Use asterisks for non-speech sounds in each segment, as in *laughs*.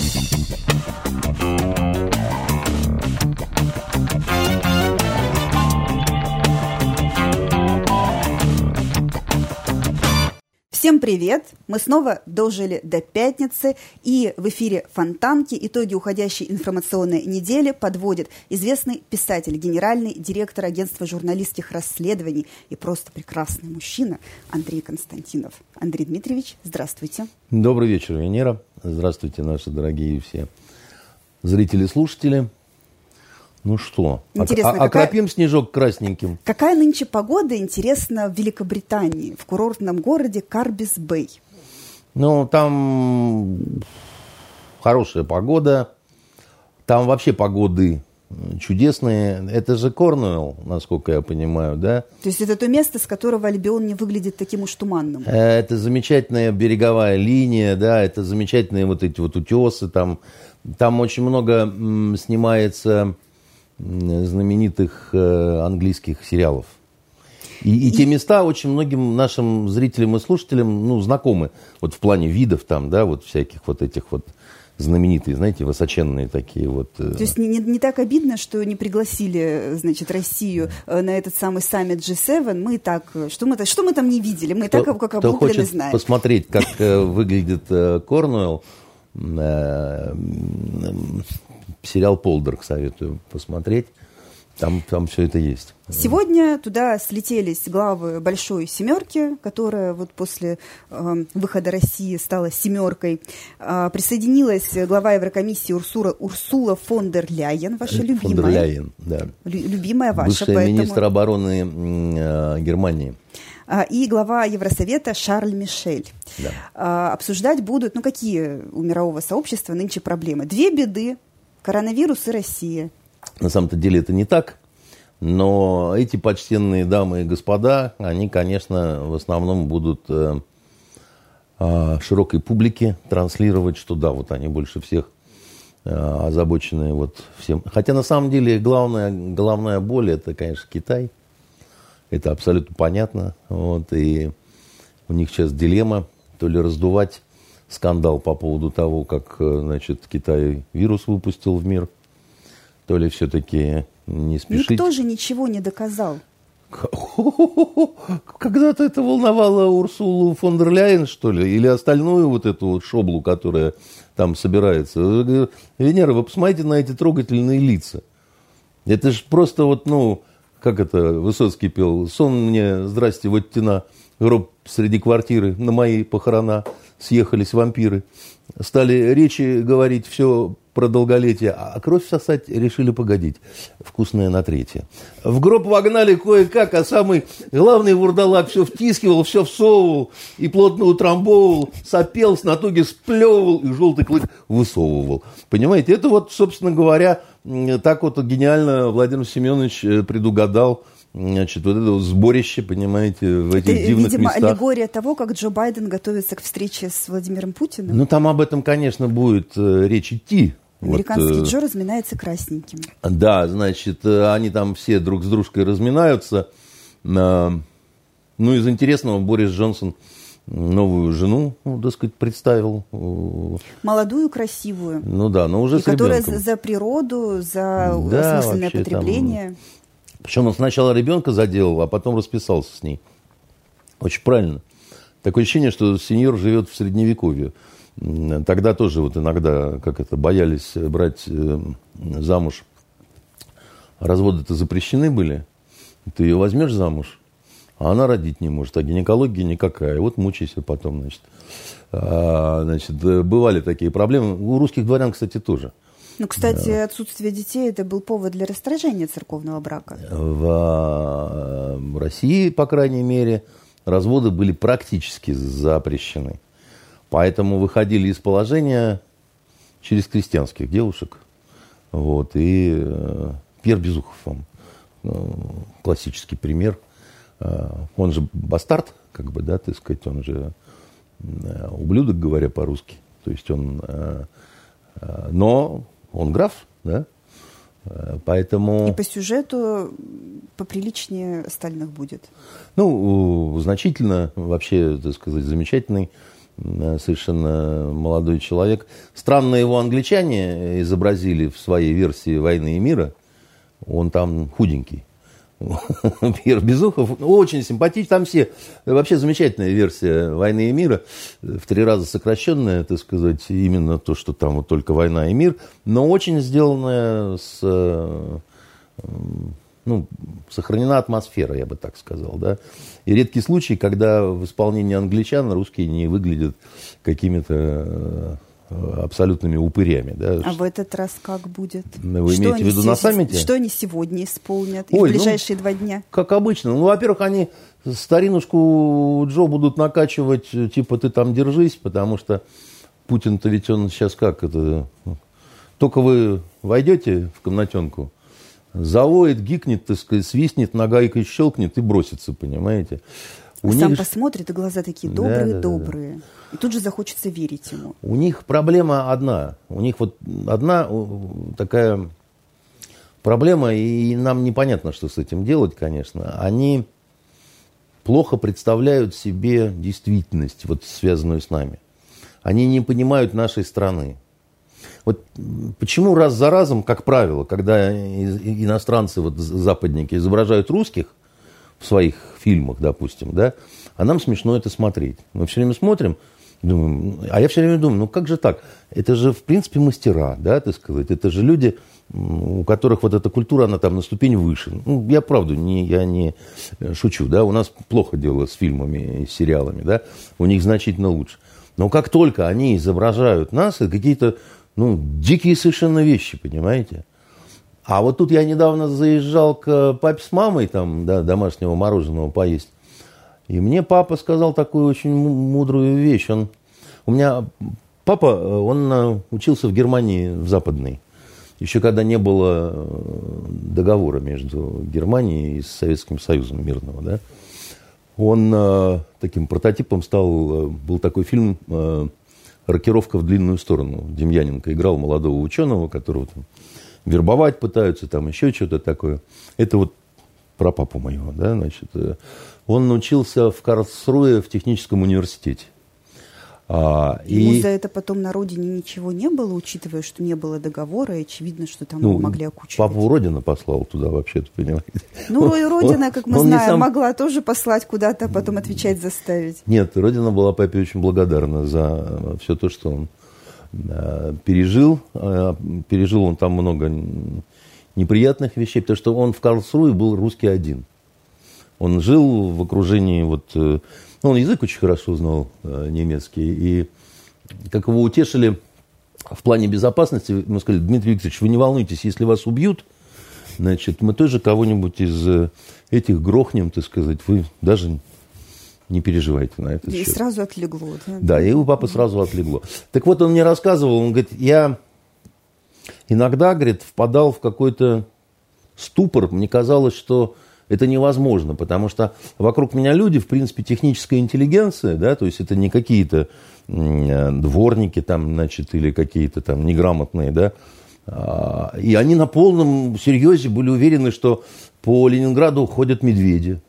完成。Всем привет! Мы снова дожили до пятницы, и в эфире «Фонтанки» итоги уходящей информационной недели подводит известный писатель, генеральный директор агентства журналистских расследований и просто прекрасный мужчина Андрей Константинов. Андрей Дмитриевич, здравствуйте. Добрый вечер, Венера. Здравствуйте, наши дорогие все зрители слушатели. Ну что, Интересно, а, окропим какая, снежок красненьким. Какая нынче погода, интересно, в Великобритании, в курортном городе Карбис-Бэй? Ну, там хорошая погода. Там вообще погоды чудесные. Это же Корнуэлл, насколько я понимаю, да? То есть это то место, с которого Альбион не выглядит таким уж туманным. Э, это замечательная береговая линия, да, это замечательные вот эти вот утесы. Там, там очень много м, снимается знаменитых э, английских сериалов. И, и те места очень многим нашим зрителям и слушателям ну, знакомы. Вот в плане видов там, да, вот всяких вот этих вот знаменитые, знаете, высоченные такие вот. Э, То есть не, не, не так обидно, что не пригласили, значит, Россию э, на этот самый саммит G7. Мы так, что мы, что мы там не видели? Мы и так как облуплены знаем. посмотреть, как выглядит Корнуэлл, сериал «Полдерг» советую посмотреть. Там, там все это есть. Сегодня туда слетелись главы большой семерки, которая вот после э, выхода России стала семеркой. Э, присоединилась глава Еврокомиссии Урсула, Урсула фон дер Ляйен, ваша любимая. Фон дер Ляйен, да. Любимая ваша. Бывшая поэтому... министр обороны э, Германии а, и глава Евросовета Шарль Мишель. Да. Обсуждать будут, ну, какие у мирового сообщества нынче проблемы. Две беды Коронавирус и Россия. На самом-то деле это не так. Но эти почтенные дамы и господа, они, конечно, в основном будут э, э, широкой публике транслировать, что да, вот они больше всех э, озабочены вот всем. Хотя на самом деле главная, главная боль это, конечно, Китай. Это абсолютно понятно. Вот, и у них сейчас дилемма, то ли раздувать скандал по поводу того, как, э, значит, Китай вирус выпустил в мир, то ли все-таки не спешить. Никто же ничего не доказал. *laughs* Когда-то это волновало Урсулу фон дер Ляйен, что ли, или остальную вот эту вот шоблу, которая там собирается. Венера, вы посмотрите на эти трогательные лица. Это же просто вот, ну, как это Высоцкий пел, сон мне, здрасте, вот тена, гроб среди квартиры, на мои похорона съехались вампиры. Стали речи говорить все про долголетие, а кровь сосать решили погодить. Вкусное на третье. В гроб вогнали кое-как, а самый главный вурдалак все втискивал, все всовывал и плотно утрамбовывал, сопел, с натуги сплевывал и желтый клык высовывал. Понимаете, это вот, собственно говоря, так вот гениально Владимир Семенович э, предугадал Значит, вот это вот сборище, понимаете, в этих это, дивных видимо, местах. аллегория того, как Джо Байден готовится к встрече с Владимиром Путиным. Ну, там об этом, конечно, будет э, речь идти. Американский вот, э, Джо разминается красненьким. Да, значит, э, они там все друг с дружкой разминаются. Э, ну, из интересного, Борис Джонсон новую жену, ну, так сказать, представил. Молодую, красивую. Ну да, но уже И с которая за, за природу, за да, осмысленное потребление. Там, причем он сначала ребенка заделал, а потом расписался с ней. Очень правильно. Такое ощущение, что сеньор живет в средневековье. Тогда тоже вот иногда, как это, боялись брать э, замуж. Разводы-то запрещены были. Ты ее возьмешь замуж, а она родить не может, а гинекология никакая. Вот мучайся потом, значит. А, значит, бывали такие проблемы. У русских дворян, кстати, тоже. Ну, кстати, да. отсутствие детей это был повод для расторжения церковного брака. В России, по крайней мере, разводы были практически запрещены. Поэтому выходили из положения через крестьянских девушек. Вот. И э, Пьер Безухов вам э, классический пример. Э, он же бастард, как бы, да, так сказать, он же ублюдок, говоря по-русски. То есть он... Но он граф, да? Э, поэтому... И по сюжету поприличнее остальных будет. Ну, значительно, вообще, так сказать, замечательный совершенно молодой человек. Странно его англичане изобразили в своей версии «Войны и мира». Он там худенький. *laughs* Пьер Безухов, очень симпатичный. Там все, вообще замечательная версия «Войны и мира», в три раза сокращенная, так сказать, именно то, что там вот только «Война и мир», но очень сделанная с э, ну, сохранена атмосфера, я бы так сказал, да. И редкий случай, когда в исполнении англичан русские не выглядят какими-то э, абсолютными упырями. Да. А в этот раз как будет? Вы что имеете в виду на саммите? Что они сегодня исполнят Ой, в ну, ближайшие ну, два дня? Как обычно. Ну, во-первых, они старинушку Джо будут накачивать, типа, ты там держись, потому что Путин-то ведь он сейчас как это... Только вы войдете в комнатенку, завоет, гикнет, так сказать, свистнет, нагайкой щелкнет и бросится, понимаете? У Сам них... посмотрит, и глаза такие добрые-добрые. Да, да, да. И тут же захочется верить ему. У них проблема одна. У них вот одна такая проблема, и нам непонятно, что с этим делать, конечно. Они плохо представляют себе действительность, вот связанную с нами. Они не понимают нашей страны. Вот почему раз за разом, как правило, когда иностранцы, вот западники, изображают русских в своих фильмах, допустим, да, а нам смешно это смотреть. Мы все время смотрим, думаем, а я все время думаю, ну как же так? Это же, в принципе, мастера, да, так сказать. Это же люди, у которых вот эта культура, она там на ступень выше. Ну, я правда, не, я не шучу, да, у нас плохо дело с фильмами и сериалами, да, у них значительно лучше. Но как только они изображают нас, это какие-то ну, дикие совершенно вещи, понимаете? А вот тут я недавно заезжал к папе с мамой, там, да, домашнего мороженого поесть. И мне папа сказал такую очень мудрую вещь. Он, у меня папа, он э, учился в Германии в Западной. Еще когда не было э, договора между Германией и Советским Союзом мирного, да. Он э, таким прототипом стал, был такой фильм рокировка в длинную сторону. Демьяненко играл молодого ученого, которого там вербовать пытаются, там еще что-то такое. Это вот про папу моего, да, значит. Э, он научился в Карлсруе в техническом университете. А, Ему и... за это потом на родине ничего не было, учитывая, что не было договора, и очевидно, что там ну, могли окучивать. Папу Родина послал туда, вообще-то, понимаете? Ну, и Родина, как мы он знаем, сам... могла тоже послать куда-то, а потом отвечать заставить. Нет, Родина была папе очень благодарна за все то, что он пережил. А, пережил он там много неприятных вещей, потому что он в Карлсруе был русский один. Он жил в окружении вот э, ну, он язык очень хорошо знал, э, немецкий. И как его утешили в плане безопасности, мы сказали, Дмитрий Викторович, вы не волнуйтесь, если вас убьют, значит, мы тоже кого-нибудь из э, этих грохнем, так сказать, вы даже не переживайте на это. И счет. сразу отлегло. Да? да, и у папы сразу отлегло. Так вот, он мне рассказывал, он говорит, я иногда, говорит, впадал в какой-то ступор. Мне казалось, что это невозможно, потому что вокруг меня люди, в принципе, техническая интеллигенция, да, то есть это не какие-то дворники там, значит, или какие-то там неграмотные, да, а, и они на полном серьезе были уверены, что по Ленинграду ходят медведи.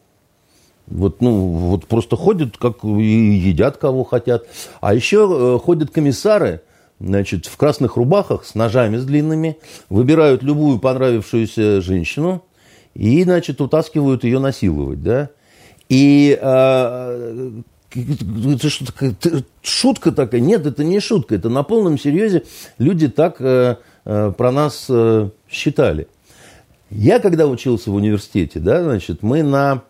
Вот, ну, вот просто ходят, как и едят кого хотят. А еще э, ходят комиссары, значит, в красных рубахах с ножами с длинными, выбирают любую понравившуюся женщину, и, значит, утаскивают ее насиловать, да. И э, это что такое, шутка такая? Нет, это не шутка, это на полном серьезе люди так э, э, про нас э, считали. Я, когда учился в университете, да, значит, мы на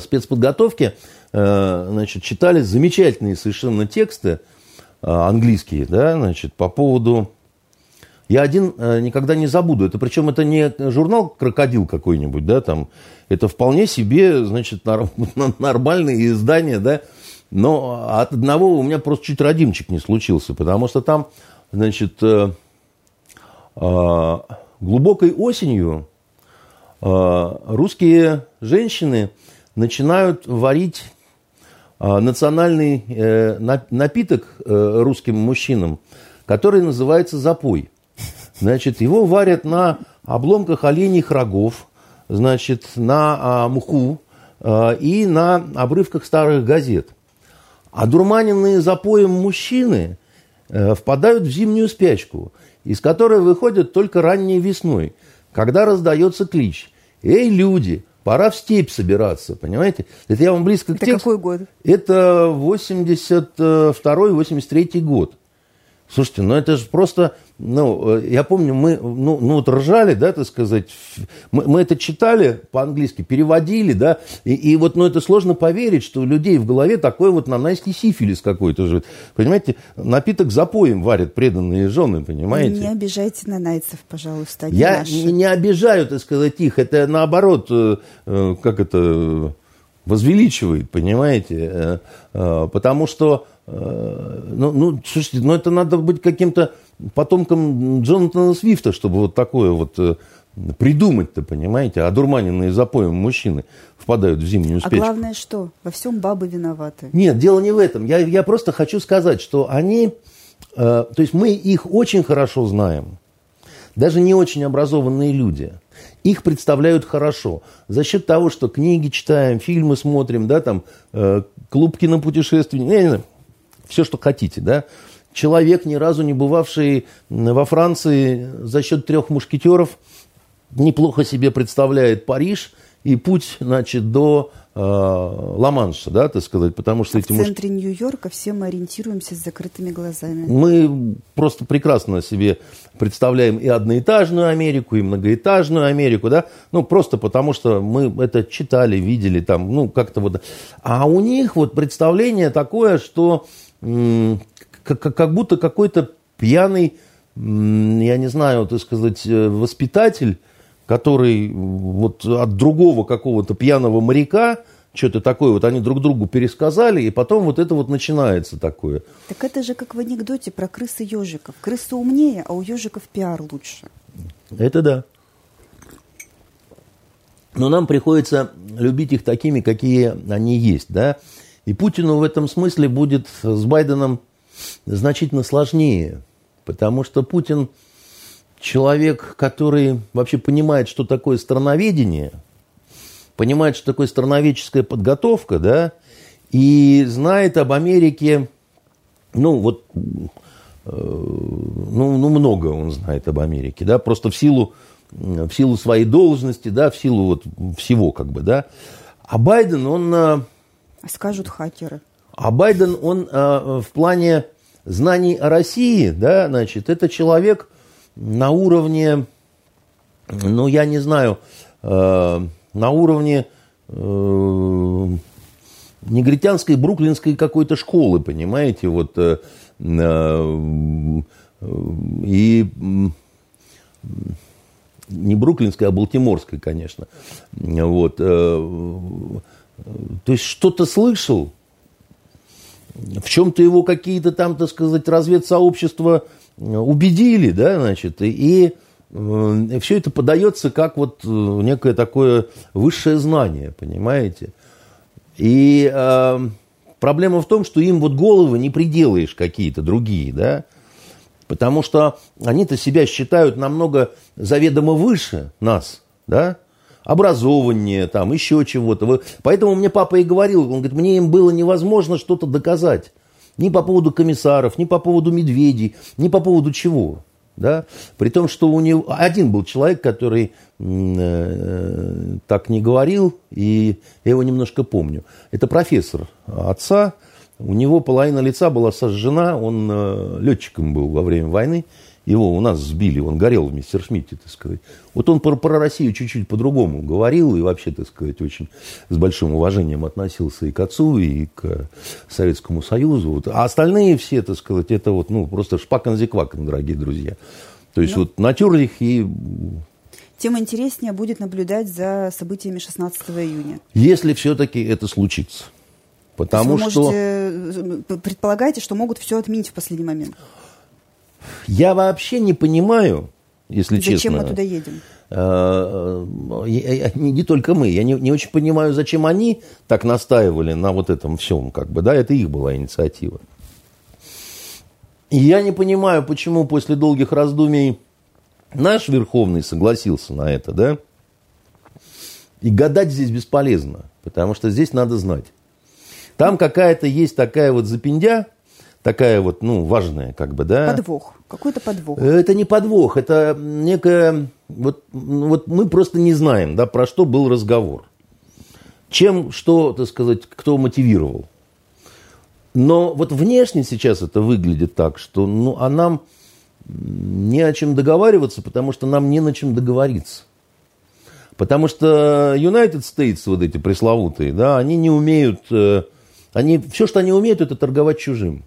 спецподготовке э, значит, читали замечательные совершенно тексты э, английские, да, значит, по поводу я один э, никогда не забуду. Это причем это не журнал «Крокодил» какой-нибудь, да, там. Это вполне себе, значит, *laughs* нормальные издания, да. Но от одного у меня просто чуть родимчик не случился, потому что там, значит, э, э, глубокой осенью русские женщины начинают варить национальный напиток русским мужчинам, который называется запой. Значит, его варят на обломках оленьих рогов, значит, на а, мху а, и на обрывках старых газет. А дурманенные запоем мужчины э, впадают в зимнюю спячку, из которой выходят только ранней весной, когда раздается клич «Эй, люди, пора в степь собираться», понимаете? Это я вам близко к Это тексту. какой год? Это 82-83 год. Слушайте, ну это же просто, ну, э, я помню, мы, ну, ну вот ржали, да, так сказать, мы, мы это читали по-английски, переводили, да, и, и вот, ну, это сложно поверить, что у людей в голове такой вот нанайский сифилис какой-то же, понимаете, напиток запоем варят преданные жены, понимаете? Не обижайте нанайцев, пожалуйста, они Я наши. Не, не обижаю, так сказать, их, это наоборот, э, э, как это, возвеличивает, понимаете, потому что ну, ну, слушайте, ну это надо быть каким-то потомком Джонатана Свифта, чтобы вот такое вот э, придумать-то, понимаете? А дурманенные запоем мужчины впадают в зимнюю спячку. А главное что? Во всем бабы виноваты. Нет, дело не в этом. Я, я просто хочу сказать, что они... Э, то есть мы их очень хорошо знаем. Даже не очень образованные люди. Их представляют хорошо. За счет того, что книги читаем, фильмы смотрим, да, там, э, клуб кинопутешествий, не, не, не, все, что хотите, да. Человек, ни разу не бывавший во Франции за счет трех мушкетеров, неплохо себе представляет Париж и путь, значит, до э, Ла-Манша, да, так сказать, потому что а эти в центре муж... Нью-Йорка все мы ориентируемся с закрытыми глазами. Мы просто прекрасно себе представляем и одноэтажную Америку, и многоэтажную Америку, да, ну, просто потому что мы это читали, видели там, ну, как-то вот. А у них вот представление такое, что как, как будто какой-то пьяный, я не знаю, так сказать, э, воспитатель, который вот от другого какого-то пьяного моряка что-то такое, вот они друг другу пересказали, и потом вот это вот начинается такое. Так это же как в анекдоте про крысы ежиков. Крысы умнее, а у ежиков пиар лучше. Это да. Но нам приходится любить их такими, какие они есть, да. И Путину в этом смысле будет с Байденом значительно сложнее, потому что Путин человек, который вообще понимает, что такое страноведение, понимает, что такое страноведческая подготовка, да, и знает об Америке, ну, вот, э, ну, ну, много он знает об Америке, да, просто в силу, в силу своей должности, да, в силу вот всего, как бы, да. А Байден, он э, Скажут хакеры. А Байден, он э, в плане знаний о России, да, значит, это человек на уровне, ну, я не знаю, э, на уровне э, негритянской бруклинской какой-то школы, понимаете, вот, э, э, и не бруклинской, а балтиморской, конечно, вот, э, то есть что-то слышал, в чем-то его какие-то там, так сказать, разведсообщества э, убедили, да, значит, и, и все это подается как вот э, некое такое высшее знание, понимаете? И э, проблема в том, что им вот головы не приделаешь какие-то другие, да, потому что они-то себя считают намного заведомо выше нас, да, образование, там, еще чего-то. Поэтому мне папа и говорил, он говорит, мне им было невозможно что-то доказать. Ни по поводу комиссаров, ни по поводу медведей, ни по поводу чего. Да? При том, что у него один был человек, который э, так не говорил, и я его немножко помню. Это профессор отца. У него половина лица была сожжена, он э, летчиком был во время войны. Его у нас сбили, он горел в Мессершмитте, так сказать. Вот он про, про Россию чуть-чуть по-другому говорил и вообще, так сказать, очень с большим уважением относился и к отцу, и к Советскому Союзу. Вот. А остальные все, так сказать, это вот, ну, просто шпакан-зиквакан, дорогие друзья. То есть ну, вот натерлих и... Тем интереснее будет наблюдать за событиями 16 июня. Если все-таки это случится. Потому вы что... Можете, э, предполагаете, что могут все отменить в последний момент? Я вообще не понимаю, если зачем честно. Зачем мы туда едем? Э, э, не, не только мы. Я не, не очень понимаю, зачем они так настаивали на вот этом всем. Как бы, да, это их была инициатива. И я не понимаю, почему после долгих раздумий наш Верховный согласился на это, да? И гадать здесь бесполезно, потому что здесь надо знать. Там какая-то есть такая вот запиндя, такая вот, ну, важная, как бы, да. Подвох, какой-то подвох. Это не подвох, это некая, вот, ну, вот мы просто не знаем, да, про что был разговор. Чем, что, так сказать, кто мотивировал. Но вот внешне сейчас это выглядит так, что, ну, а нам не о чем договариваться, потому что нам не на чем договориться. Потому что United States, вот эти пресловутые, да, они не умеют, э, они, все, что они умеют, это торговать чужим.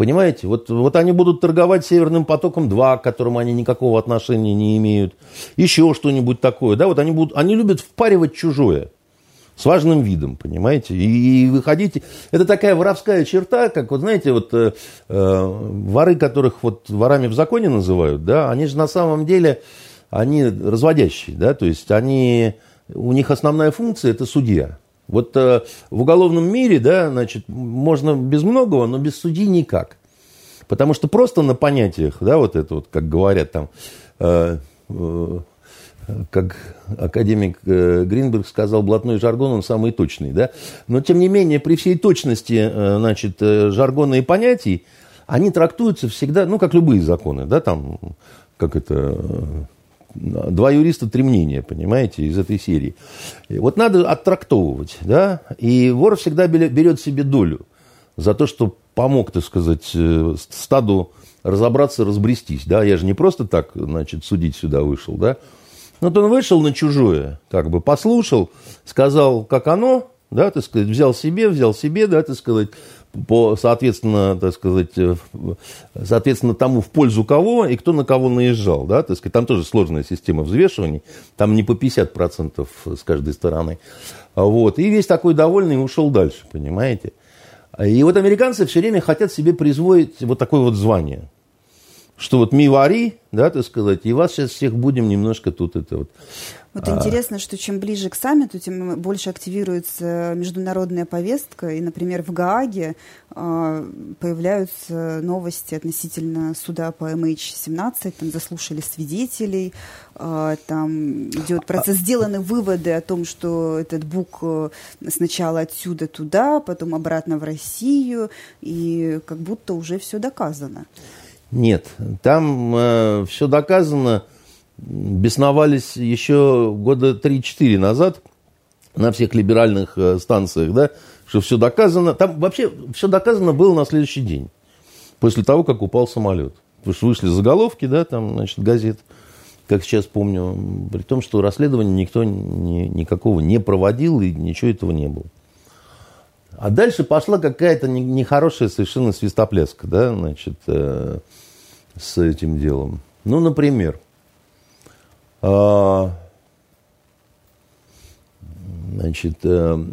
Понимаете? Вот, вот они будут торговать Северным потоком-2, к которому они никакого отношения не имеют. Еще что-нибудь такое. Да? Вот они, будут, они любят впаривать чужое с важным видом, понимаете? И, и выходите... Это такая воровская черта, как, вот знаете, вот э, э, воры, которых вот ворами в законе называют, да, они же на самом деле, они разводящие, да, то есть они, у них основная функция – это судья. Вот э, в уголовном мире, да, значит, можно без многого, но без судьи никак. Потому что просто на понятиях, да, вот это вот, как говорят там, э, э, как академик э, Гринберг сказал, блатной жаргон, он самый точный, да. Но, тем не менее, при всей точности, э, значит, э, жаргона и понятий, они трактуются всегда, ну, как любые законы, да, там, как это, два юриста, три мнения, понимаете, из этой серии. Вот надо оттрактовывать, да, и вор всегда берет себе долю за то, что помог, так сказать, э, стаду разобраться, разбрестись, да, я же не просто так, значит, судить сюда вышел, да, вот он вышел на чужое, как бы послушал, сказал, как оно, да, так сказать, взял себе, взял себе, да, так сказать, по, соответственно, так сказать, э, соответственно, тому в пользу кого и кто на кого наезжал, да, так сказать, там тоже сложная система взвешиваний, там не по 50% с каждой стороны, вот, и весь такой довольный ушел дальше, понимаете. И вот американцы все время хотят себе присвоить вот такое вот звание, что вот ми вари, да, так сказать, и вас сейчас всех будем немножко тут это вот вот а... интересно, что чем ближе к саммиту, тем больше активируется международная повестка. И, например, в Гааге э, появляются новости относительно суда по MH17. Там заслушали свидетелей, э, там идет процесс, сделаны выводы о том, что этот бук э, сначала отсюда туда, потом обратно в Россию, и как будто уже все доказано. Нет, там э, все доказано бесновались еще года 3-4 назад на всех либеральных э, станциях, да, что все доказано. Там вообще все доказано было на следующий день, после того, как упал самолет. Потому что вышли заголовки, да, там, значит, газет, как сейчас помню, при том, что расследование никто ни, никакого не проводил и ничего этого не было. А дальше пошла какая-то нехорошая совершенно свистопляска, да, значит, э, с этим делом. Ну, например, а, значит, э,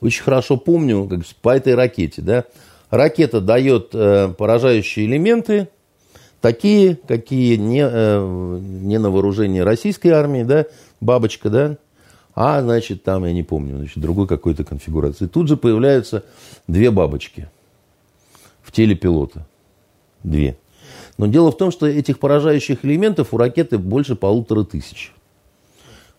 очень хорошо помню, как по этой ракете, да, ракета дает э, поражающие элементы, такие, какие не, э, не на вооружении российской армии, да, бабочка, да, а, значит, там, я не помню, значит, другой какой-то конфигурации. Тут же появляются две бабочки в теле пилота. Две. Но дело в том, что этих поражающих элементов у ракеты больше полутора тысяч.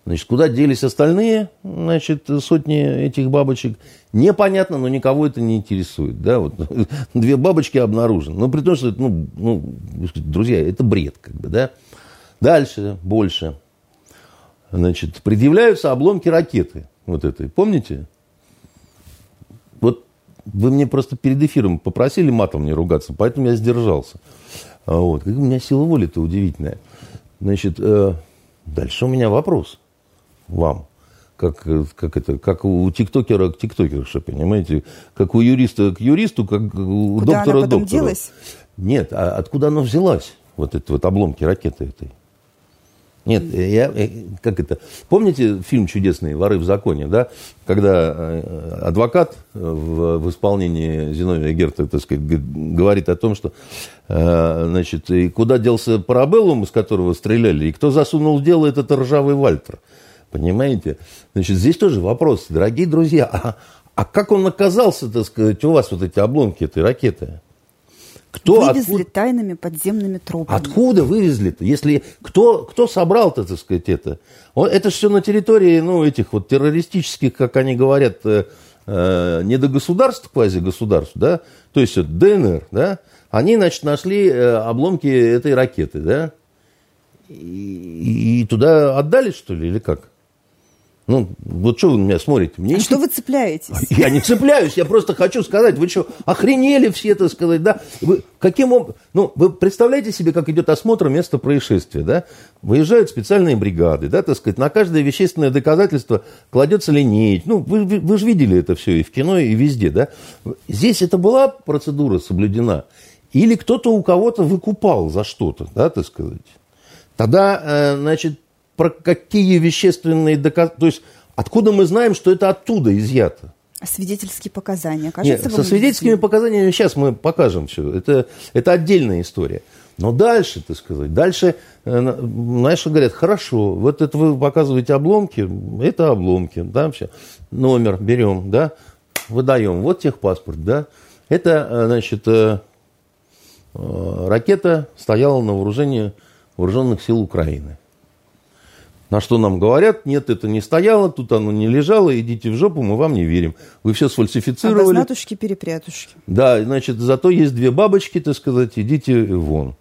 Значит, куда делись остальные, значит, сотни этих бабочек, непонятно, но никого это не интересует. Да? Вот, *laughs* две бабочки обнаружены. Но при том, что, ну, ну, друзья, это бред, как бы, да. Дальше, больше. Значит, предъявляются обломки ракеты вот этой. Помните? Вот вы мне просто перед эфиром попросили матом не ругаться, поэтому я сдержался. А вот. Как у меня сила воли-то удивительная. Значит, э, дальше у меня вопрос вам. Как, как, это, как у тиктокера к тиктокерше, понимаете? Как у юриста к юристу, как у Куда доктора она потом. Делась? Нет, а откуда она взялась? Вот это вот обломки ракеты этой. Нет, я, э, как это, помните фильм чудесный «Воры в законе», да, когда э, адвокат в, в исполнении Зиновия Герта, так сказать, говорит о том, что, э, значит, и куда делся парабеллум, из которого стреляли, и кто засунул в дело этот ржавый Вальтер, понимаете? Значит, здесь тоже вопрос, дорогие друзья, а, а как он оказался, так сказать, у вас вот эти обломки этой ракеты? Кто вывезли откуда, тайными подземными тропами. Откуда вывезли-то? Если кто, кто собрал-то, так сказать, это? Это же все на территории, ну, этих вот террористических, как они говорят, э, э, не до государств, квази-государств, да? То есть вот, ДНР, да? Они, значит, нашли э, обломки этой ракеты, да? И, и туда отдали, что ли, или как? Ну, вот что вы на меня смотрите? Мне а что вы цепляетесь? *laughs* Я не цепляюсь, я просто хочу сказать, вы что, охренели все это сказать, да? Вы каким. Ну, вы представляете себе, как идет осмотр места происшествия, да? Выезжают специальные бригады, да, так сказать, на каждое вещественное доказательство кладется линейка. Ну, вы, вы, вы же видели это все и в кино, и везде, да? Здесь это была процедура соблюдена? Или кто-то у кого-то выкупал за что-то, да, так сказать? Тогда, э, значит, про какие вещественные доказательства... То есть откуда мы знаем, что это оттуда изъято? Свидетельские показания, кажется, Нет, со свидетельскими показаниями сейчас мы покажем все. Это, это отдельная история. Но дальше, так сказать, дальше, э, знаешь, говорят, хорошо, вот это вы показываете обломки, это обломки, да, все. Номер берем, да, выдаем, вот техпаспорт, да. Это, э, значит, э, ракета стояла на вооружении вооруженных сил Украины. На что нам говорят, нет, это не стояло, тут оно не лежало, идите в жопу, мы вам не верим. Вы все сфальсифицировали. Обознатушки-перепрятушки. Да, значит, зато есть две бабочки, так сказать, идите вон.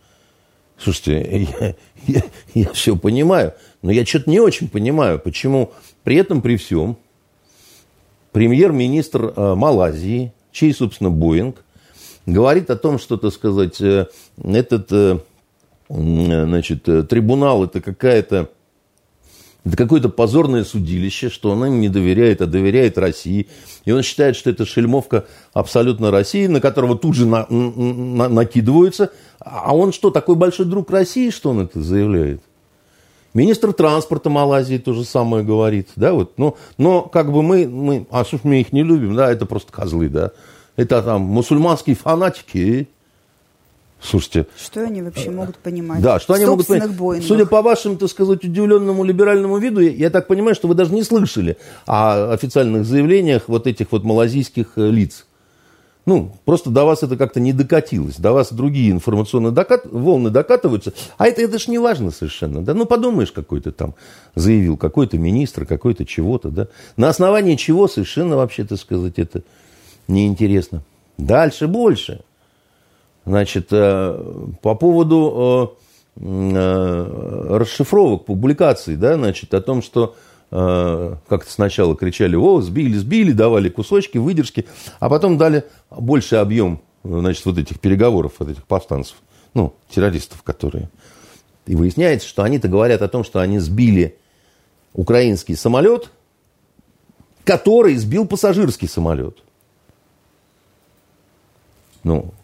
Слушайте, я, я, я все понимаю, но я что-то не очень понимаю, почему при этом, при всем, премьер-министр э, Малайзии, чей, собственно, Боинг, говорит о том, что, так сказать, э, этот, э, значит, трибунал это какая-то это какое-то позорное судилище, что она не доверяет, а доверяет России. И он считает, что это шельмовка абсолютно России, на которого тут же на, на, накидываются. А он что, такой большой друг России, что он это заявляет? Министр транспорта Малайзии то же самое говорит. Да, вот, но, но как бы мы, мы, а что ж мы их не любим, да, это просто козлы, да. Это там мусульманские фанатики, Слушайте. Что они вообще могут понимать? Да, что они могут понимать? Боингах. Судя по вашему, так сказать, удивленному либеральному виду, я, я так понимаю, что вы даже не слышали о официальных заявлениях вот этих вот малазийских э, лиц. Ну, просто до вас это как-то не докатилось. До вас другие информационные докат... волны докатываются. А это, это ж не важно совершенно. Да? Ну, подумаешь, какой-то там заявил, какой-то министр, какой-то чего-то. Да? На основании чего совершенно вообще, так сказать, это неинтересно. Дальше больше. Значит, э, по поводу э, э, расшифровок, публикаций, да, значит, о том, что как-то сначала кричали, о, сбили, сбили, давали кусочки, выдержки, а потом дали больший объем, значит, вот этих переговоров, вот этих повстанцев, ну, террористов, которые... И выясняется, что они-то говорят о том, что они сбили украинский самолет, который сбил пассажирский самолет. Ну,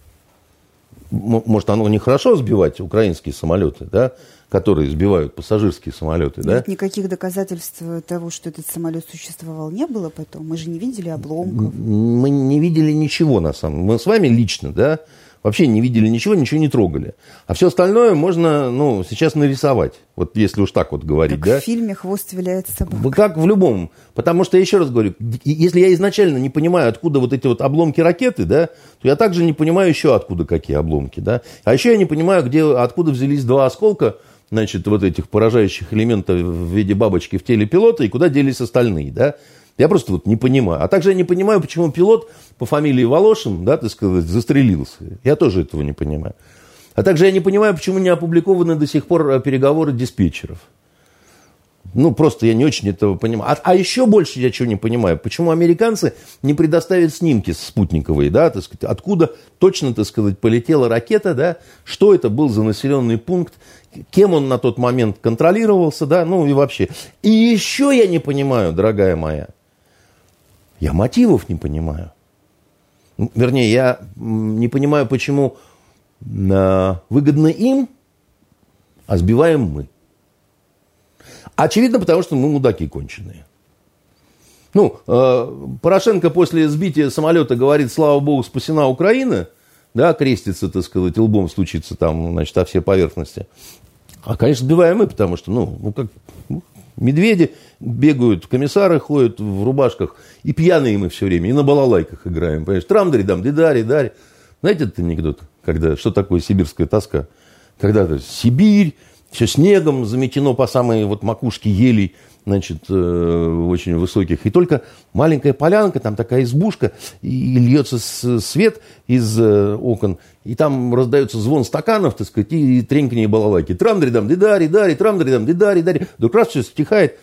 может, оно нехорошо сбивать украинские самолеты, да, которые сбивают пассажирские самолеты, да? Нет никаких доказательств того, что этот самолет существовал, не было потом. Мы же не видели обломков. Мы не видели ничего, на самом деле. Мы с вами лично, да, вообще не видели ничего, ничего не трогали. А все остальное можно, ну, сейчас нарисовать. Вот если уж так вот говорить, как да? в фильме «Хвост виляет собака». Как в любом. Потому что, еще раз говорю, если я изначально не понимаю, откуда вот эти вот обломки ракеты, да, то я также не понимаю еще, откуда какие обломки, да. А еще я не понимаю, где, откуда взялись два осколка, значит, вот этих поражающих элементов в виде бабочки в теле пилота и куда делись остальные, да. Я просто вот не понимаю. А также я не понимаю, почему пилот по фамилии Волошин, да, ты сказать, застрелился. Я тоже этого не понимаю. А также я не понимаю, почему не опубликованы до сих пор э, переговоры диспетчеров. Ну, просто я не очень этого понимаю. А, а еще больше я чего не понимаю, почему американцы не предоставят снимки спутниковые, да, так сказать, откуда точно, так сказать, полетела ракета, да, что это был за населенный пункт, кем он на тот момент контролировался, да, ну и вообще. И еще я не понимаю, дорогая моя, я мотивов не понимаю. Вернее, я не понимаю, почему а, выгодно им, а сбиваем мы. Очевидно, потому что мы мудаки конченые. Ну, э, Порошенко после сбития самолета говорит, слава богу, спасена Украина, да, крестится, так сказать, лбом случится там, значит, о все поверхности. А, конечно, сбиваем мы, потому что, ну, ну как, ну, медведи бегают, комиссары ходят в рубашках, и пьяные мы все время, и на балалайках играем, понимаешь, трамдари, дам, дидари, дари. Знаете этот анекдот? когда, что такое сибирская тоска? Когда то Сибирь, все снегом заметено по самой вот макушке елей, значит, э, очень высоких. И только маленькая полянка, там такая избушка, и льется свет из э, окон, и там раздается звон стаканов, так сказать, и треньканье балалайки. Трам-дридам, дидари, дари, трам-дридам, дидари, дари. Вдруг раз все стихает,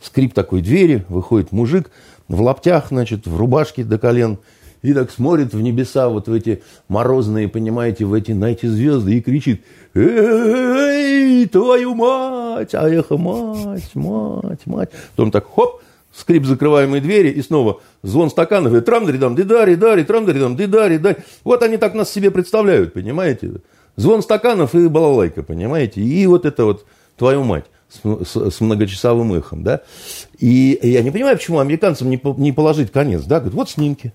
скрип такой двери, выходит мужик в лаптях, значит, в рубашке до колен, и так смотрит в небеса, вот в эти морозные, понимаете, в эти, на эти звезды, и кричит, эй, твою мать, а эхо, мать, мать, мать. Потом так, хоп, скрип закрываемой двери, и снова звон стаканов, и трам-даридам, дидари, дари, трам-даридам, дидари, дари. Вот они так нас себе представляют, понимаете? Звон стаканов и балалайка, понимаете? И вот это вот, твою мать с, с, с многочасовым эхом, да. И я не понимаю, почему американцам не, не положить конец, да, говорят, вот снимки.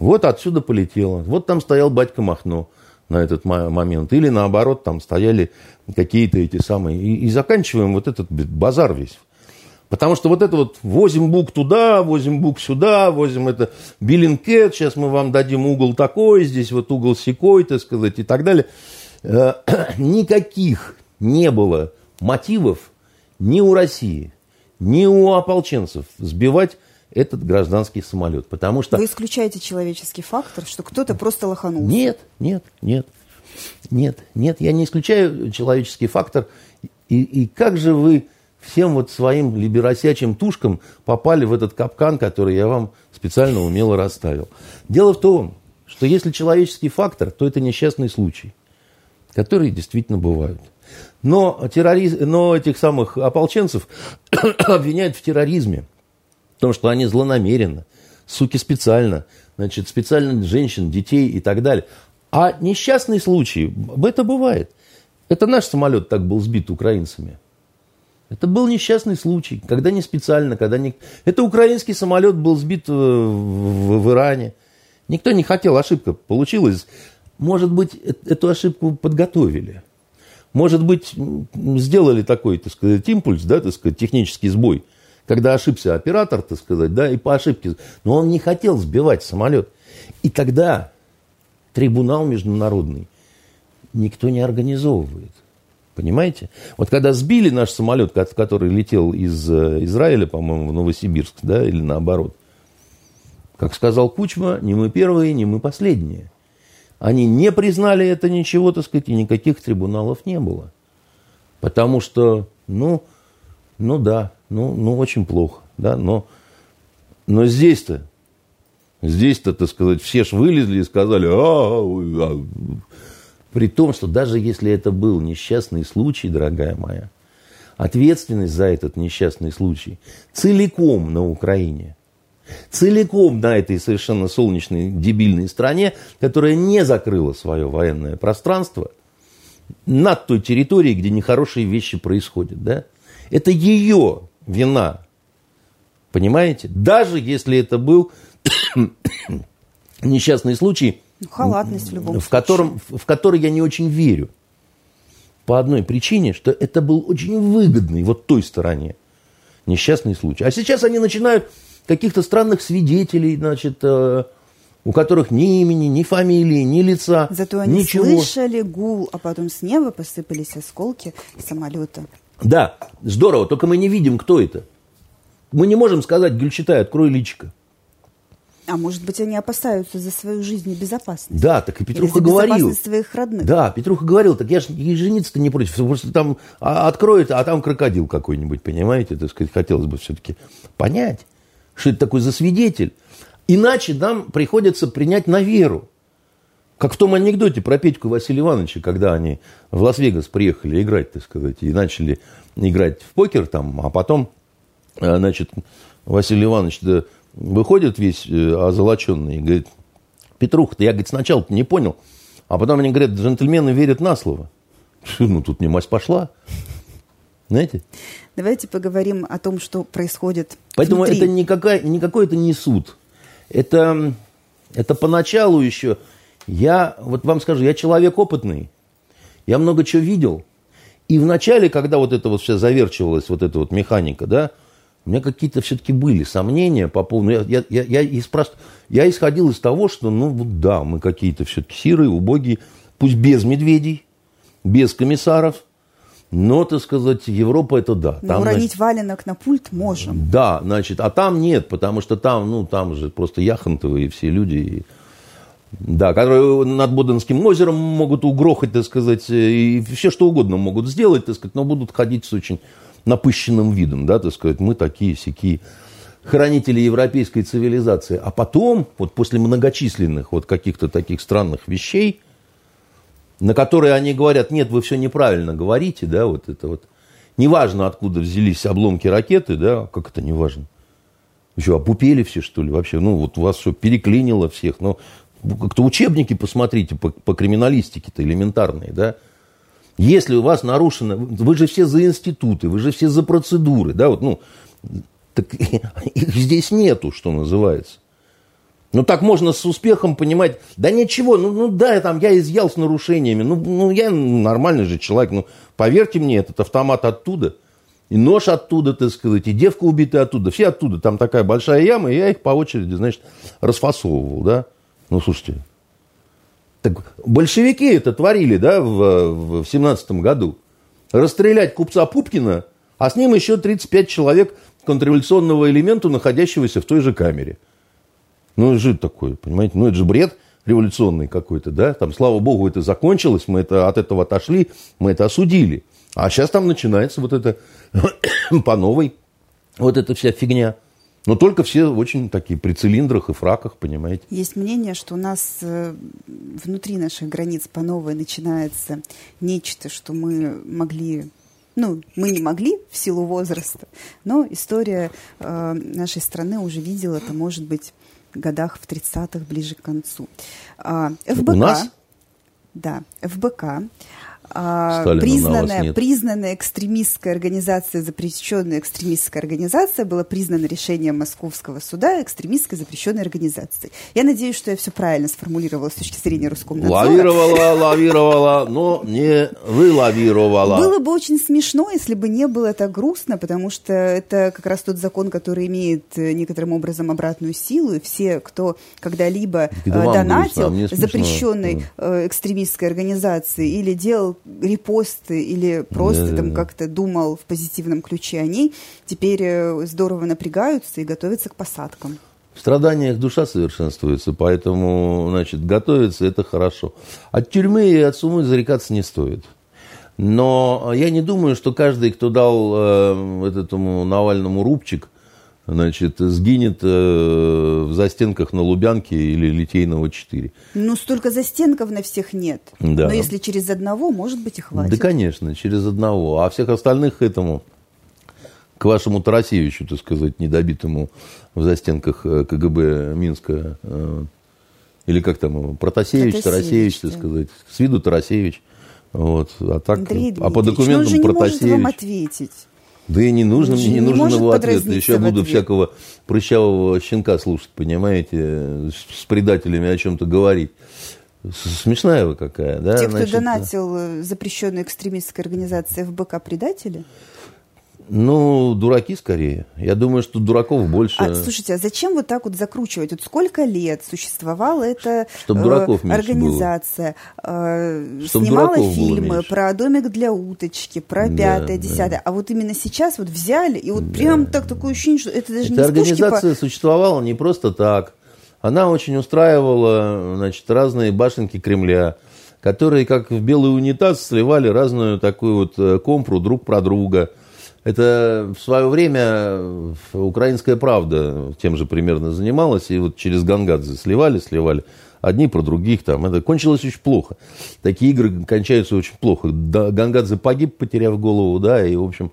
Вот отсюда полетело. Вот там стоял батька Махно на этот момент. Или наоборот, там стояли какие-то эти самые. И, и заканчиваем вот этот базар весь. Потому что вот это вот возим бук туда, возим бук сюда, возим это Биллинкет, сейчас мы вам дадим угол такой, здесь вот угол секой, так сказать, и так далее. Э, *clears throat* никаких не было мотивов ни у России, ни у ополченцев сбивать этот гражданский самолет. Потому что... Вы исключаете человеческий фактор, что кто-то просто лоханулся? Нет, нет, нет. Нет, нет, я не исключаю человеческий фактор. И, и как же вы всем вот своим либеросячим тушкам попали в этот капкан, который я вам специально умело расставил? Дело в том, что если человеческий фактор, то это несчастный случай, которые действительно бывают. Но, террориз... Но этих самых ополченцев *coughs* обвиняют в терроризме. Потому что они злонамеренно, суки специально, значит, специально женщин, детей и так далее. А несчастные случаи, это бывает. Это наш самолет так был сбит украинцами. Это был несчастный случай, когда не специально, когда не... Это украинский самолет был сбит в, в, в Иране. Никто не хотел, ошибка получилась. Может быть, эту ошибку подготовили. Может быть, сделали такой, так сказать, импульс, да, так сказать, технический сбой – когда ошибся оператор, так сказать, да, и по ошибке. Но он не хотел сбивать самолет. И тогда трибунал международный никто не организовывает. Понимаете? Вот когда сбили наш самолет, который летел из э, Израиля, по-моему, в Новосибирск, да, или наоборот, как сказал Кучма, не мы первые, не мы последние. Они не признали это ничего, так сказать, и никаких трибуналов не было. Потому что, ну, ну да, ну, ну очень плохо, да, но, но здесь-то, здесь-то, так сказать, все ж вылезли и сказали, а, а, при том, что даже если это был несчастный случай, дорогая моя, ответственность за этот несчастный случай целиком на Украине, целиком на этой совершенно солнечной, дебильной стране, которая не закрыла свое военное пространство над той территорией, где нехорошие вещи происходят, да, это ее вина. Понимаете? Даже если это был *coughs* несчастный случай, ну, Халатность в любом в котором, в который я не очень верю. По одной причине, что это был очень выгодный вот той стороне несчастный случай. А сейчас они начинают каких-то странных свидетелей, значит, э, у которых ни имени, ни фамилии, ни лица, Зато они ничего. слышали гул, а потом с неба посыпались осколки самолета. Да, здорово, только мы не видим, кто это. Мы не можем сказать, Гюльчатай, открой личико. А может быть, они опасаются за свою жизнь и безопасность? Да, так и Петруха Или за говорил. своих родных. Да, Петруха говорил, так я же жениться-то не против. Просто там а, откроет, а там крокодил какой-нибудь, понимаете? Так сказать, хотелось бы все-таки понять, что это такой за свидетель. Иначе нам приходится принять на веру. Как в том анекдоте про Петьку Василия Ивановича, когда они в Лас-Вегас приехали играть, так сказать, и начали играть в покер там, а потом, э, значит, Василий Иванович да, выходит весь э, озолоченный и говорит, Петрух, я, говорит, сначала не понял, а потом они говорят, джентльмены верят на слово. Ну, тут не мать пошла. Знаете? Давайте поговорим о том, что происходит Поэтому внутри. это никакой, никакой это не суд. Это, это поначалу еще я, вот вам скажу, я человек опытный, я много чего видел. И вначале, когда вот это вот все заверчивалось, вот эта вот механика, да, у меня какие-то все-таки были сомнения по поводу... Я, я, я, я, просто, я исходил из того, что, ну, вот да, мы какие-то все-таки сирые, убогие, пусть без медведей, без комиссаров, но, так сказать, Европа это да. Но там, уронить значит, валенок на пульт можем. Да, значит, а там нет, потому что там, ну, там же просто яхонтовые все люди. И, да, которые над Боденским озером могут угрохать, так сказать, и все что угодно могут сделать, так сказать, но будут ходить с очень напыщенным видом, да, так сказать, мы такие сякие хранители европейской цивилизации. А потом, вот после многочисленных вот каких-то таких странных вещей, на которые они говорят, нет, вы все неправильно говорите, да, вот это вот, неважно, откуда взялись обломки ракеты, да, как это неважно. Что, опупели все, что ли, вообще? Ну, вот вас все переклинило всех, но как-то учебники посмотрите по, по криминалистике-то элементарные, да, если у вас нарушено, вы же все за институты, вы же все за процедуры, да, вот, ну, так *laughs* их здесь нету, что называется. Ну, так можно с успехом понимать, да ничего, ну, ну да, там, я изъял с нарушениями, ну, ну, я нормальный же человек, ну, поверьте мне, этот автомат оттуда, и нож оттуда, так сказать, и девка убитая оттуда, все оттуда, там такая большая яма, и я их по очереди, значит, расфасовывал, да. Ну, слушайте, так большевики это творили, да, в, в 17 году. Расстрелять купца Пупкина, а с ним еще 35 человек контрреволюционного элемента, находящегося в той же камере. Ну, это же такое, понимаете, ну, это же бред революционный какой-то, да, там, слава богу, это закончилось, мы это, от этого отошли, мы это осудили. А сейчас там начинается вот это *coughs* по новой, вот эта вся фигня. Но только все очень такие при цилиндрах и фраках, понимаете. Есть мнение, что у нас э, внутри наших границ по новой начинается нечто, что мы могли ну, мы не могли в силу возраста, но история э, нашей страны уже видела это, может быть, в годах в 30-х, ближе к концу. А, ФБК, У нас? Да, ФБК а, признанная, признанная экстремистская организация, запрещенная экстремистская организация была признана решением Московского суда экстремистской запрещенной организацией. Я надеюсь, что я все правильно сформулировала с точки зрения русского надзора. Лавировала, лавировала, но не вылавировала. Было бы очень смешно, если бы не было так грустно, потому что это как раз тот закон, который имеет э, некоторым образом обратную силу, и все, кто когда-либо э, донатил грустно, а запрещенной да. экстремистской организации или делал репосты или просто да, там да. как-то думал в позитивном ключе о ней, теперь э, здорово напрягаются и готовятся к посадкам. В страданиях душа совершенствуется, поэтому, значит, готовиться это хорошо. От тюрьмы и от сумы зарекаться не стоит. Но я не думаю, что каждый, кто дал э, этому Навальному рубчик – значит, сгинет э, в застенках на Лубянке или Литейного 4. Ну, столько застенков на всех нет. Да. Но если через одного, может быть, и хватит. Да, конечно, через одного. А всех остальных к этому, к вашему Тарасевичу, так сказать, недобитому в застенках э, КГБ Минска, э, или как там, Протасевич, Протасевич, Тарасевич, да. так сказать, с виду Тарасевич. Вот. А так, Андрей а по документам он же не Протасевич. может вам ответить. Да и не нужно, мне не, не нужен его ответ. Еще я буду всякого прыщавого щенка слушать, понимаете, с предателями о чем-то говорить. Смешная вы какая, да? Те, кто Значит, донатил э, запрещенную экстремистской организации ФБК, предатели? Ну, дураки скорее. Я думаю, что дураков больше. А, слушайте, а зачем вот так вот закручивать? Вот сколько лет существовала эта Чтоб дураков э, организация, э, Чтоб снимала фильмы про домик для уточки, про пятое, да, десятое. Да. А вот именно сейчас вот взяли, и вот да. прям так такое ощущение, что это даже Эта не организация по... существовала не просто так. Она очень устраивала, значит, разные башенки Кремля, которые, как в белый унитаз, сливали разную такую вот э, компру друг про друга – это в свое время украинская правда тем же примерно занималась, и вот через Гангадзе сливали, сливали одни про других там. Это кончилось очень плохо. Такие игры кончаются очень плохо. Гангадзе погиб, потеряв голову, да, и, в общем,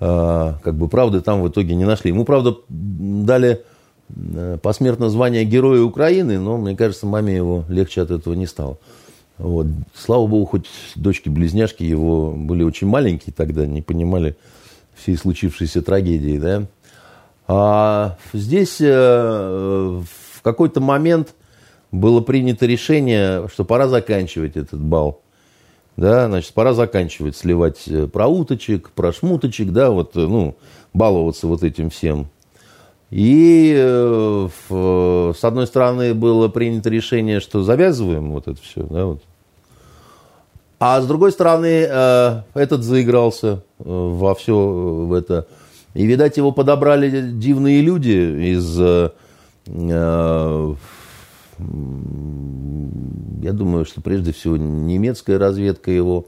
а, как бы правды там в итоге не нашли. Ему, правда, дали э, посмертно звание Героя Украины, но, мне кажется, маме его легче от этого не стало. Вот. Слава богу, хоть дочки-близняшки его были очень маленькие тогда, не понимали, всей случившейся трагедии, да. А здесь э, в какой-то момент было принято решение, что пора заканчивать этот бал. Да, значит, пора заканчивать сливать э, про уточек, про шмуточек, да, вот, э, ну, баловаться вот этим всем. И с одной стороны было принято решение, что завязываем вот это все, да, вот. А с другой стороны, этот заигрался во все в это. И, видать, его подобрали дивные люди из... Э, э, я думаю, что прежде всего немецкая разведка его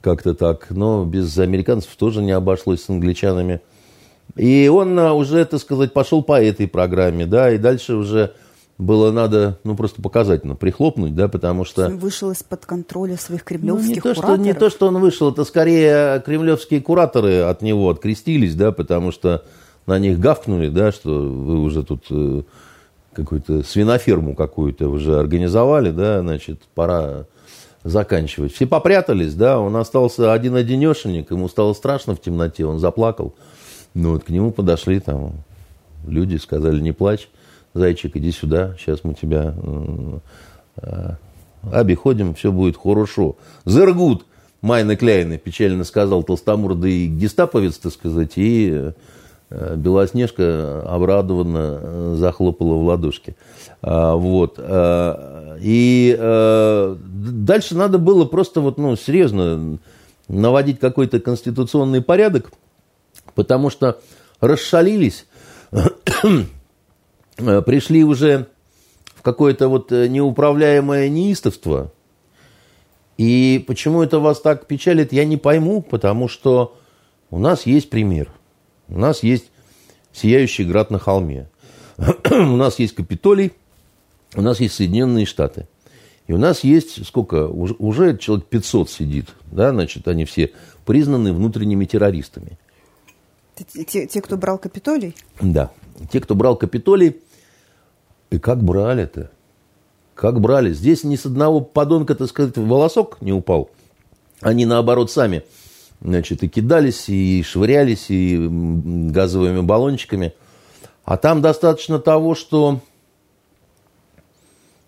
как-то так, но без американцев тоже не обошлось с англичанами. И он уже, так сказать, пошел по этой программе, да, и дальше уже было надо, ну, просто показательно прихлопнуть, да, потому что... Он вышел из-под контроля своих кремлевских ну, не то, кураторов. Что, не то, что он вышел, это скорее кремлевские кураторы от него открестились, да, потому что на них гавкнули, да, что вы уже тут э, какую-то свиноферму какую-то уже организовали, да, значит, пора заканчивать. Все попрятались, да, он остался один-одинешенек, ему стало страшно в темноте, он заплакал. Ну вот к нему подошли там люди, сказали, не плачь, зайчик, иди сюда, сейчас мы тебя э, обиходим, все будет хорошо. Зергут, Майна Кляйна, печально сказал толстомордый гестаповец, так сказать, и э, Белоснежка обрадованно э, захлопала в ладошки. А, вот. И дальше надо было просто вот, ну, серьезно наводить какой-то конституционный порядок – потому что расшалились, пришли уже в какое-то вот э, неуправляемое неистовство. И почему это вас так печалит, я не пойму, потому что у нас есть пример. У нас есть сияющий град на холме. *clears throat* у нас есть Капитолий, у нас есть Соединенные Штаты. И у нас есть сколько? Уже человек 500 сидит. Да, значит, они все признаны внутренними террористами. Те, те, кто брал Капитолий? Да. Те, кто брал Капитолий. И как брали-то? Как брали? Здесь ни с одного подонка, так сказать, волосок не упал. Они, наоборот, сами значит, и кидались, и швырялись, и газовыми баллончиками. А там достаточно того, что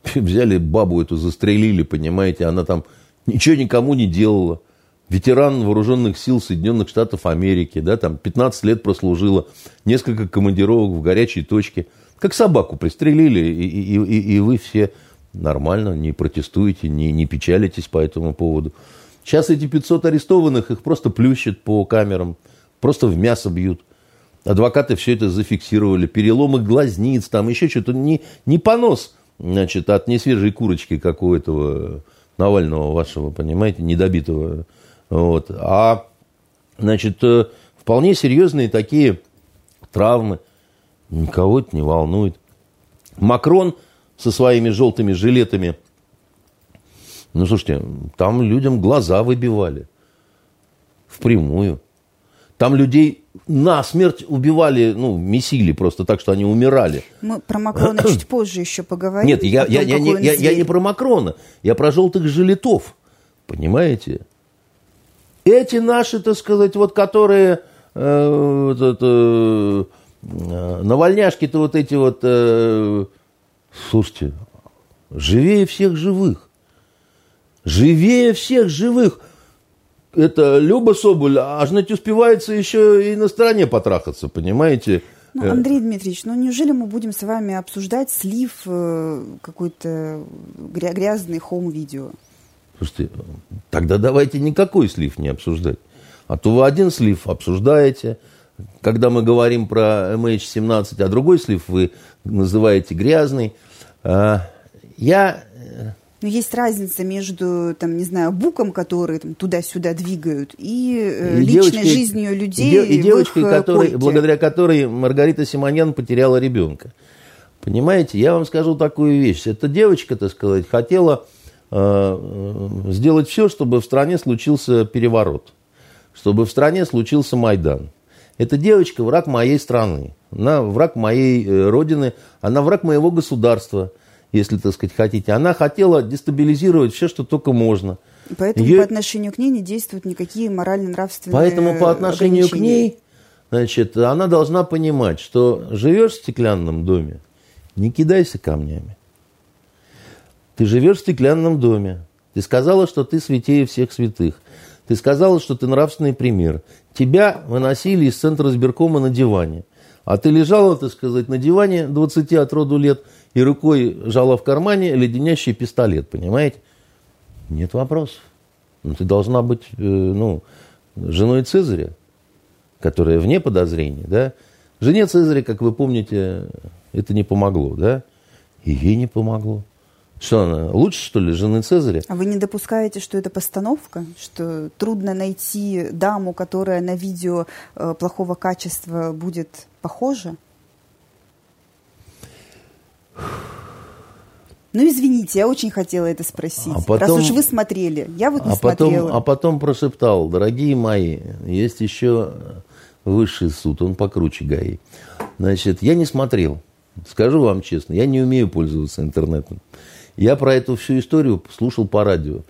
*laughs* взяли бабу эту, застрелили, понимаете, она там ничего никому не делала ветеран вооруженных сил Соединенных Штатов Америки, да, там 15 лет прослужила, несколько командировок в горячей точке. Как собаку пристрелили, и, и, и, и вы все нормально, не протестуете, не, не печалитесь по этому поводу. Сейчас эти 500 арестованных, их просто плющат по камерам, просто в мясо бьют. Адвокаты все это зафиксировали, переломы глазниц, там еще что-то, не, не понос, значит, от несвежей курочки, как у этого Навального вашего, понимаете, недобитого вот. А, значит, э, вполне серьезные такие травмы. Никого это не волнует. Макрон со своими желтыми жилетами. Ну, слушайте, там людям глаза выбивали. Впрямую. Там людей на смерть убивали, ну, месили просто так, что они умирали. Мы про Макрона чуть *clears throat* позже еще поговорим. Нет, я, я, я, я, я, я не про Макрона, я про желтых жилетов. Понимаете? Эти наши, так сказать, вот которые э, вот это, э, навальняшки-то вот эти вот, э, слушайте, живее всех живых. Живее всех живых. Это Люба Соболь, аж ведь успевается еще и на стороне потрахаться, понимаете? Ну, Андрей Дмитриевич, ну неужели мы будем с вами обсуждать слив э, какой-то грязный хоум-видео? Слушайте, тогда давайте никакой слив не обсуждать. А то вы один слив обсуждаете, когда мы говорим про MH17, а другой слив вы называете грязный. А, я... Э, Но есть разница между, там, не знаю, буком, которые там, туда-сюда двигают, и, э, и личной девочкой, жизнью людей. И, и девочкой, который, благодаря которой Маргарита Симоньян потеряла ребенка. Понимаете, я вам скажу такую вещь. Эта девочка, так сказать, хотела Э, сделать все, чтобы в стране случился переворот, чтобы в стране случился Майдан. Эта девочка враг моей страны, она враг моей э, родины, она враг моего государства, если, так сказать, хотите. Она хотела дестабилизировать все, что только можно. Поэтому Ее... по отношению к ней не действуют никакие морально-нравственные Поэтому по отношению к ней, значит, она должна понимать, что живешь в стеклянном доме, не кидайся камнями. Ты живешь в стеклянном доме. Ты сказала, что ты святее всех святых. Ты сказала, что ты нравственный пример. Тебя выносили из центра сберкома на диване. А ты лежала, так сказать, на диване 20 от роду лет и рукой жала в кармане леденящий пистолет, понимаете? Нет вопросов. Но ну, ты должна быть, э, ну, женой Цезаря, которая вне подозрений, да? Жене Цезаря, как вы помните, это не помогло, да? И ей не помогло. Что она, лучше, что ли, жены Цезаря? А вы не допускаете, что это постановка? Что трудно найти даму, которая на видео э, плохого качества будет похожа? Ну, извините, я очень хотела это спросить. А потом, Раз уж вы смотрели, я вот не а потом, смотрела. А потом прошептал, дорогие мои, есть еще высший суд, он покруче ГАИ. Значит, я не смотрел. Скажу вам честно, я не умею пользоваться интернетом. Я про эту всю историю слушал по радио.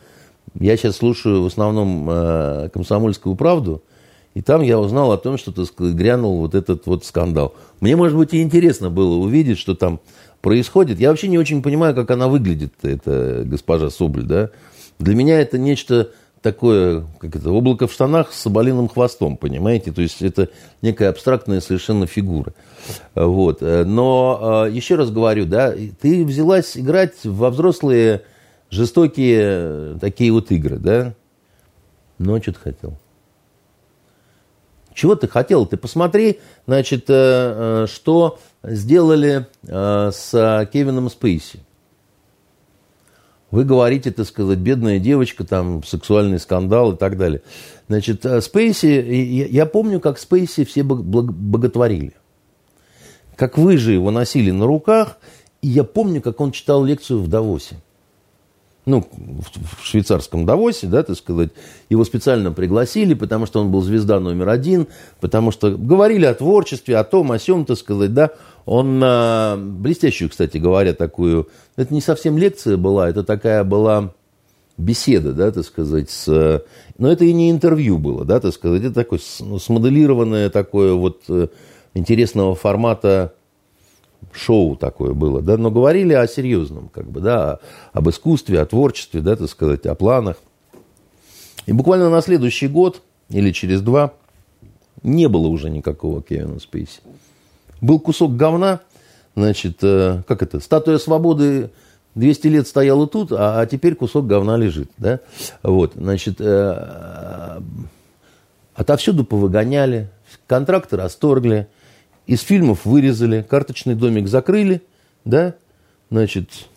Я сейчас слушаю в основном э, «Комсомольскую правду», и там я узнал о том, что, сказать, грянул вот этот вот скандал. Мне, может быть, и интересно было увидеть, что там происходит. Я вообще не очень понимаю, как она выглядит, эта госпожа Соболь, да. Для меня это нечто такое, как это, облако в штанах с соболиным хвостом, понимаете? То есть это некая абстрактная совершенно фигура. Вот. Но э, еще раз говорю, да, ты взялась играть во взрослые жестокие такие вот игры, да? Ну, а что ты хотел? Чего ты хотел? Ты посмотри, значит, э, э, что сделали с Кевином Спейси. Вы говорите, так сказать, бедная девочка, там, сексуальный скандал и так далее. Значит, э, Спейси, я помню, как Спейси все боготворили. Как вы же его носили на руках, и я помню, как он читал лекцию в Давосе. Ну, в швейцарском Давосе, да, так сказать, его специально пригласили, потому что он был звезда номер один, потому что говорили о творчестве, о том, о сем, так сказать, да, он а, блестящую, кстати говоря, такую... Это не совсем лекция была, это такая была беседа, да, так сказать, с... Но это и не интервью было, да, так сказать. Это такое ну, смоделированное такое вот э, интересного формата шоу такое было, да, но говорили о серьезном, как бы, да, об искусстве, о творчестве, да, так сказать, о планах. И буквально на следующий год или через два не было уже никакого Кевина Спейси был кусок говна, значит, э, как это, статуя свободы 200 лет стояла тут, а, а теперь кусок говна лежит, да, вот, значит, э, отовсюду повыгоняли, контракты расторгли, из фильмов вырезали, карточный домик закрыли, да, значит...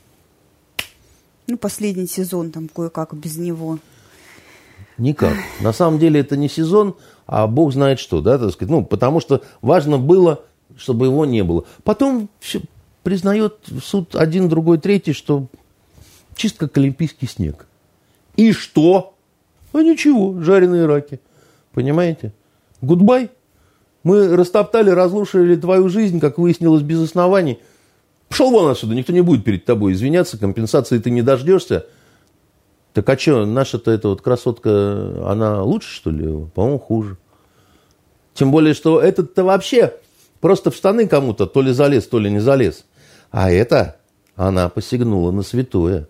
Ну, последний сезон там кое-как без него. Никак. На самом деле это не сезон, а бог знает что, да, так сказать. Ну, потому что важно было чтобы его не было. Потом все признает суд один, другой, третий, что чисто как олимпийский снег. И что? А ничего, жареные раки. Понимаете? Goodbye. Мы растоптали, разрушили твою жизнь, как выяснилось, без оснований. Пошел вон отсюда, никто не будет перед тобой извиняться, компенсации ты не дождешься. Так а что, наша-то эта вот красотка, она лучше, что ли? По-моему, хуже. Тем более, что этот-то вообще Просто в штаны кому-то то ли залез, то ли не залез. А это она посягнула на святое.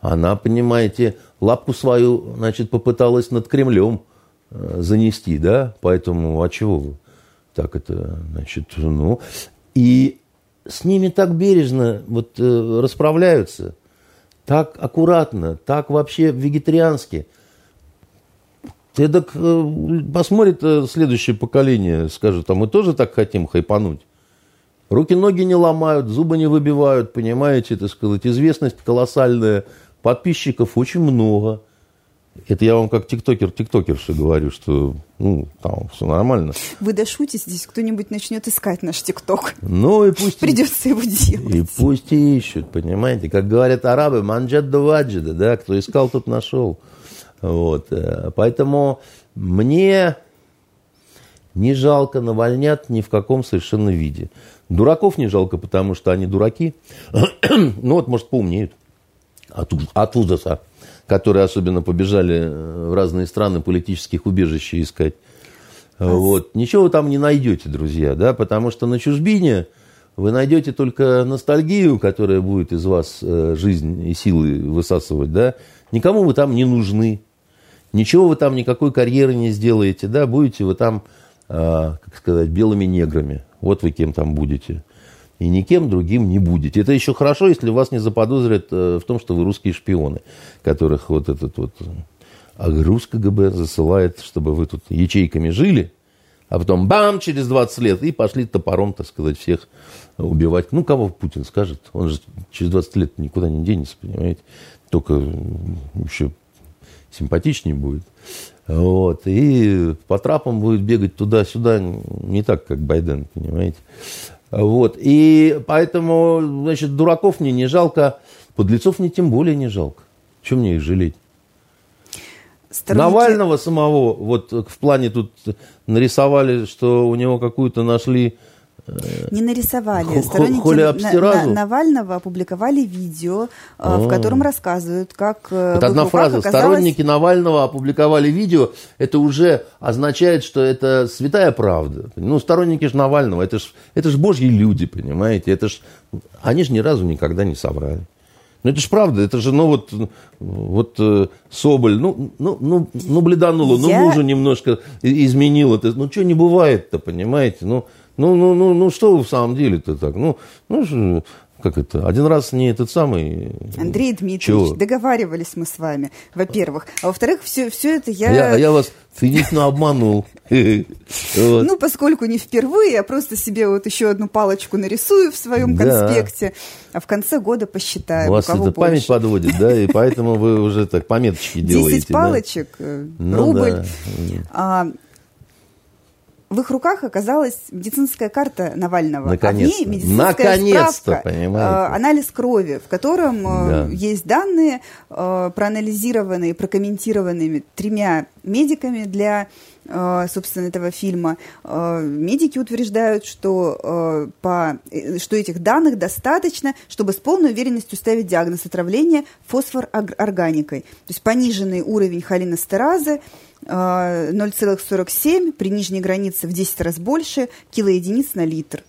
Она, понимаете, лапку свою, значит, попыталась над Кремлем э, занести, да? Поэтому, а чего вы? Так это, значит, ну... И с ними так бережно вот э, расправляются, так аккуратно, так вообще вегетариански – ты так э, посмотрит э, следующее поколение, скажет, а мы тоже так хотим хайпануть. Руки-ноги не ломают, зубы не выбивают, понимаете, так сказать, известность колоссальная, подписчиков очень много. Это я вам как тиктокер, тиктокерша говорю, что ну, там все нормально. Вы дошутите, здесь кто-нибудь начнет искать наш тикток. Ну и пусть... Придется его делать. И пусть ищут, понимаете. Как говорят арабы, манджад ваджида, да, кто искал, тот нашел. Вот. Э, поэтому мне не жалко навальнят ни в каком совершенно виде. Дураков не жалко, потому что они дураки. *clears throat* ну вот, может, поумнеют от, от ужаса, которые особенно побежали э, в разные страны политических убежищ искать. А вот. Ничего вы там не найдете, друзья, да, потому что на чужбине вы найдете только ностальгию, которая будет из вас э, жизнь и силы высасывать, да, никому вы там не нужны, ничего вы там, никакой карьеры не сделаете, да, будете вы там, э, как сказать, белыми неграми, вот вы кем там будете. И никем другим не будете. Это еще хорошо, если вас не заподозрят э, в том, что вы русские шпионы, которых вот этот вот АГРУС КГБ засылает, чтобы вы тут ячейками жили, а потом бам, через 20 лет, и пошли топором, так сказать, всех убивать. Ну, кого Путин скажет? Он же через 20 лет никуда не денется, понимаете? Только еще симпатичнее будет. Вот. И по трапам будет бегать туда-сюда не так, как Байден, понимаете? Вот. И поэтому, значит, дураков мне не жалко, подлецов мне тем более не жалко. Чем мне их жалеть? Сторонники... Навального самого, вот в плане тут нарисовали, что у него какую-то нашли не нарисовали. Сторонники на, Навального опубликовали видео, а. в котором рассказывают, как э, вот одна фраза. Оказалось... Сторонники Навального опубликовали видео. Это уже означает, что это святая правда. Ну, сторонники же Навального, это же это ж божьи люди, понимаете? Это ж, они же ни разу никогда не соврали. Ну, это же правда, это же, ну, вот, вот э, Соболь, ну, ну, ну, ну бледанула, ну, Я... ну, мужа немножко изменил это. Ну, что не бывает-то, понимаете? Ну, ну, ну, ну, ну что в самом деле-то так? Ну, ну, как это, один раз не этот самый... Андрей Дмитриевич, Чего? договаривались мы с вами, во-первых. А во-вторых, все, все это я... я... А я вас цинично обманул. *laughs* Ну, поскольку не впервые, я просто себе вот еще одну палочку нарисую в своем конспекте, а в конце года посчитаю, вас это память подводит, да, и поэтому вы уже так пометочки *laughs* делаете. Десять палочек, э, ну рубль. В их руках оказалась медицинская карта Навального. Наконец-то. А в ней медицинская Наконец-то, справка, понимаете. Э, анализ крови, в котором э, да. есть данные, э, проанализированные, прокомментированными тремя медиками для собственно, этого фильма. Медики утверждают, что, по, что этих данных достаточно, чтобы с полной уверенностью ставить диагноз отравления фосфорорганикой. То есть пониженный уровень холинестеразы, 0,47, при нижней границе в 10 раз больше, килоединиц на литр.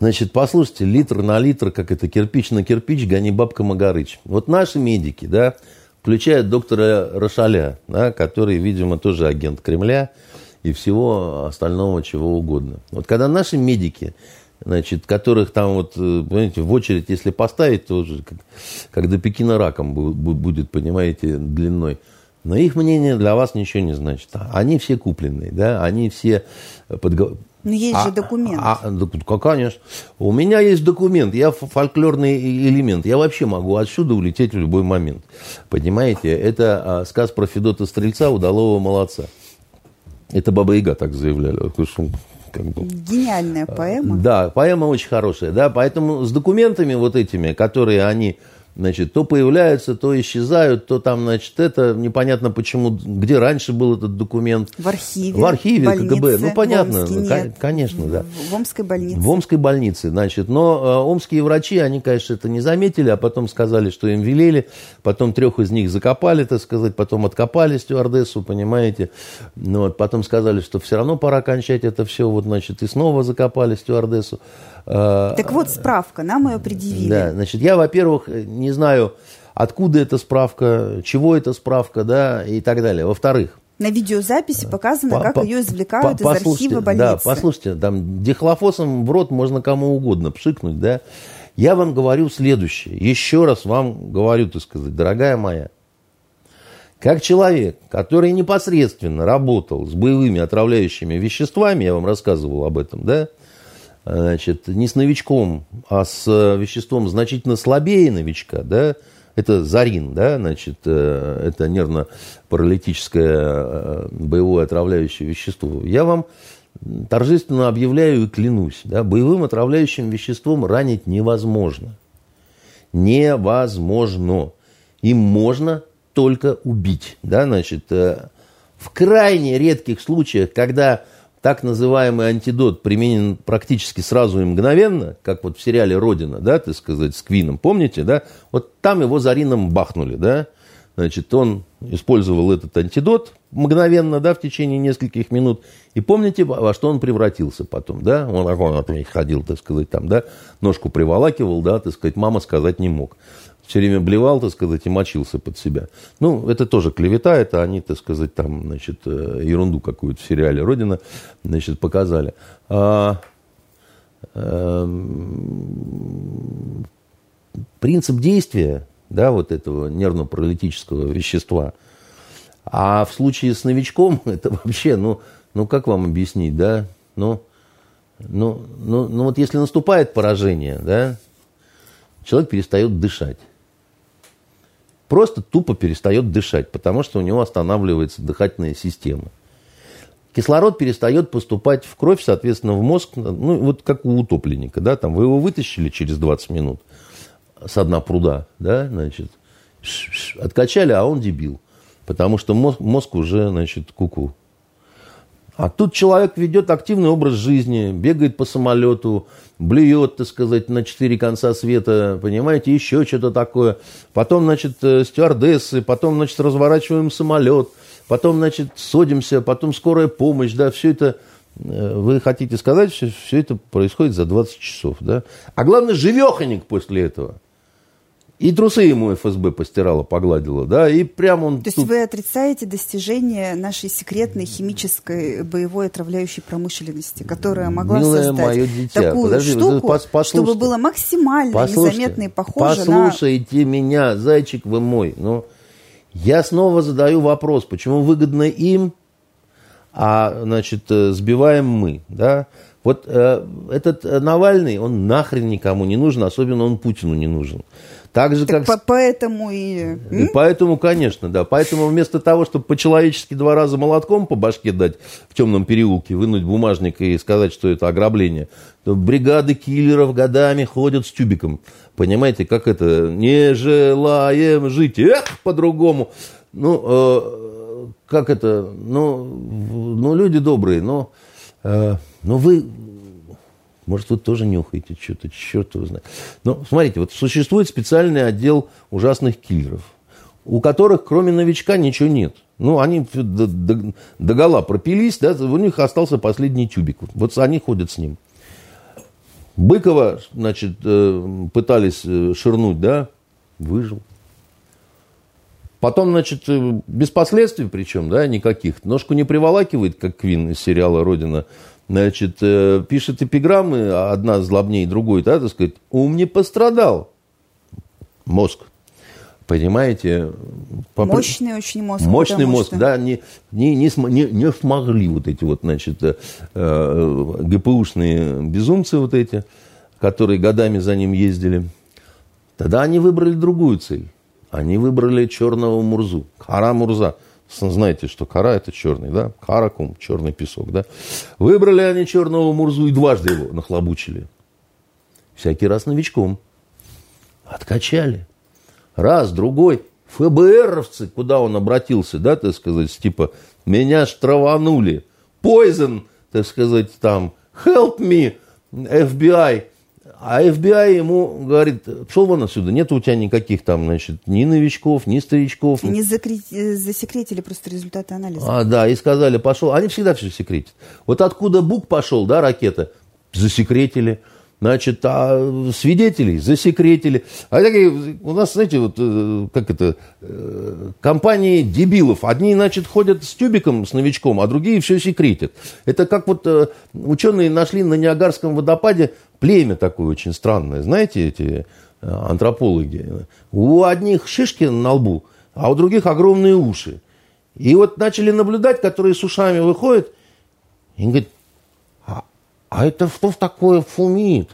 Значит, послушайте, литр на литр, как это кирпич на кирпич, гони бабка Магарыч. Вот наши медики, да, включая доктора Рошаля, да, который, видимо, тоже агент Кремля и всего остального чего угодно. Вот когда наши медики, значит, которых там вот, э, понимаете, в очередь, если поставить, то уже как, как до Пекина раком будет, понимаете, длиной – но их мнение для вас ничего не значит. Они все купленные, да, они все подго... Но есть а, же документ. А, а, конечно. У меня есть документ, я фольклорный элемент. Я вообще могу отсюда улететь в любой момент. Понимаете, это а, сказ про Федота Стрельца, удалого молодца. Это Баба Яга так заявляли. Как бы. Гениальная поэма. Да, поэма очень хорошая. Да, поэтому с документами вот этими, которые они значит, то появляются, то исчезают, то там, значит, это непонятно почему, где раньше был этот документ. В архиве. В архиве больнице, КГБ. Ну, понятно, в Омске конечно, да. В Омской больнице. В Омской больнице, значит. Но э, омские врачи, они, конечно, это не заметили, а потом сказали, что им велели. Потом трех из них закопали, так сказать, потом откопали стюардессу, понимаете. Ну, вот, потом сказали, что все равно пора кончать это все, вот, значит, и снова закопали стюардессу. Э, так вот справка, нам ее предъявили. Да, значит, я, во-первых, не знаю, откуда эта справка, чего эта справка, да, и так далее. Во-вторых, на видеозаписи показано, по, как по, ее извлекают по, из архива больницы. Да, послушайте, там дихлофосом в рот можно кому угодно пшикнуть, да. Я вам говорю следующее. Еще раз вам говорю, так сказать, дорогая моя. Как человек, который непосредственно работал с боевыми отравляющими веществами, я вам рассказывал об этом, да, значит, не с новичком, а с э, веществом значительно слабее новичка, да, это зарин, да, значит, э, это нервно-паралитическое э, боевое отравляющее вещество. Я вам торжественно объявляю и клянусь, да, боевым отравляющим веществом ранить невозможно. Невозможно. Им можно только убить. Да, значит, в крайне редких случаях, когда так называемый антидот применен практически сразу и мгновенно, как вот в сериале «Родина», да, так сказать, с Квином, помните, да? Вот там его зарином бахнули, да? Значит, он использовал этот антидот мгновенно, да, в течение нескольких минут. И помните, во что он превратился потом, да? Он такой ходил, так сказать, там, да, ножку приволакивал, да, так сказать, мама сказать не мог. Все время блевал, так сказать, и мочился под себя. Ну, это тоже клевета, это они, так сказать, там, значит, э, ерунду какую-то в сериале «Родина», значит, показали. А, а, принцип действия, да, вот этого нервно-паралитического вещества, а в случае с новичком *laughs* это вообще, ну, ну как вам объяснить, да, ну, ну, ну, ну вот если наступает поражение, да, человек перестает дышать просто тупо перестает дышать, потому что у него останавливается дыхательная система. Кислород перестает поступать в кровь, соответственно, в мозг, ну, вот как у утопленника, да, там вы его вытащили через 20 минут с дна пруда, да, значит, откачали, а он дебил, потому что мозг, мозг уже, значит, куку. -ку. А тут человек ведет активный образ жизни, бегает по самолету, блюет, так сказать, на четыре конца света, понимаете, еще что-то такое. Потом, значит, э, стюардессы, потом, значит, разворачиваем самолет, потом, значит, садимся, потом скорая помощь, да, все это, э, вы хотите сказать, все, все это происходит за 20 часов, да. А главное, живеханик после этого – и трусы ему ФСБ постирала, погладила, да, и прямо он... То есть вы отрицаете достижения нашей секретной химической боевой отравляющей промышленности, которая могла Милое создать мое дитя, такую подожди, штуку, послушайте, чтобы было максимально послушайте, незаметно и похоже послушайте на... меня, зайчик вы мой, ну, я снова задаю вопрос, почему выгодно им, а, значит, э, сбиваем мы, да, вот э, этот э, Навальный, он нахрен никому не нужен, особенно он Путину не нужен. Так же, так как... По поэтому и... и... Поэтому, конечно, да. Поэтому вместо того, чтобы по-человечески два раза молотком по башке дать в темном переулке, вынуть бумажник и сказать, что это ограбление, то бригады киллеров годами ходят с тюбиком. Понимаете, как это? Не желаем жить. Эх, по-другому. Ну, э, как это? Ну, ну, люди добрые, но... Э, но вы может, вы тоже нюхаете что-то, черт его знает. Но смотрите, вот существует специальный отдел ужасных киллеров, у которых кроме новичка ничего нет. Ну, они до, до, до гола пропились, да, у них остался последний тюбик. Вот они ходят с ним. Быкова, значит, э, пытались э, ширнуть, да, выжил. Потом, значит, э, без последствий причем, да, никаких. Ножку не приволакивает, как Квин из сериала «Родина», значит, э, пишет эпиграммы, одна злобнее другой, да, так сказать, ум не пострадал. Мозг. Понимаете? Мощный очень мозг. Мощный мозг, что... да, не, не, не, не, не смогли вот эти вот, значит, э, э ГПУшные безумцы вот эти, которые годами за ним ездили. Тогда они выбрали другую цель. Они выбрали черного Мурзу, Хара Мурза – знаете, что кора это черный, да? Каракум, черный песок, да? Выбрали они черного Мурзу и дважды его нахлобучили. Всякий раз новичком. Откачали. Раз, другой. ФБРовцы, куда он обратился, да, так сказать, типа, меня штрафанули. Poison, так сказать, там, help me, FBI. А FBI ему говорит, шел вон отсюда, нет у тебя никаких там, значит, ни новичков, ни старичков. Они закрыть, засекретили просто результаты анализа. А, да, и сказали, пошел. Они всегда все секретят. Вот откуда Бук пошел, да, ракета, засекретили. Значит, а свидетелей засекретили. А такие, у нас, знаете, вот, э, как это, э, компании дебилов. Одни, значит, ходят с тюбиком, с новичком, а другие все секретят. Это как вот э, ученые нашли на Ниагарском водопаде племя такое очень странное. Знаете, эти антропологи? У одних шишки на лбу, а у других огромные уши. И вот начали наблюдать, которые с ушами выходят, и говорят, а это что такое фумит?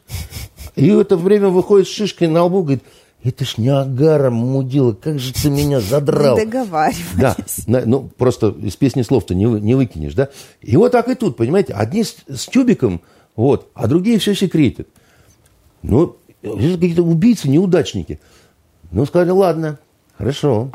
И в это время выходит с шишкой на лбу, говорит, это ж не агара, мудила, как же ты меня задрал. Договаривались. Да, ну просто из песни слов-то не, вы, не выкинешь, да? И вот так и тут, понимаете, одни с, с тюбиком, вот, а другие все секретят. Ну, какие-то убийцы, неудачники. Ну, сказали, ладно, хорошо,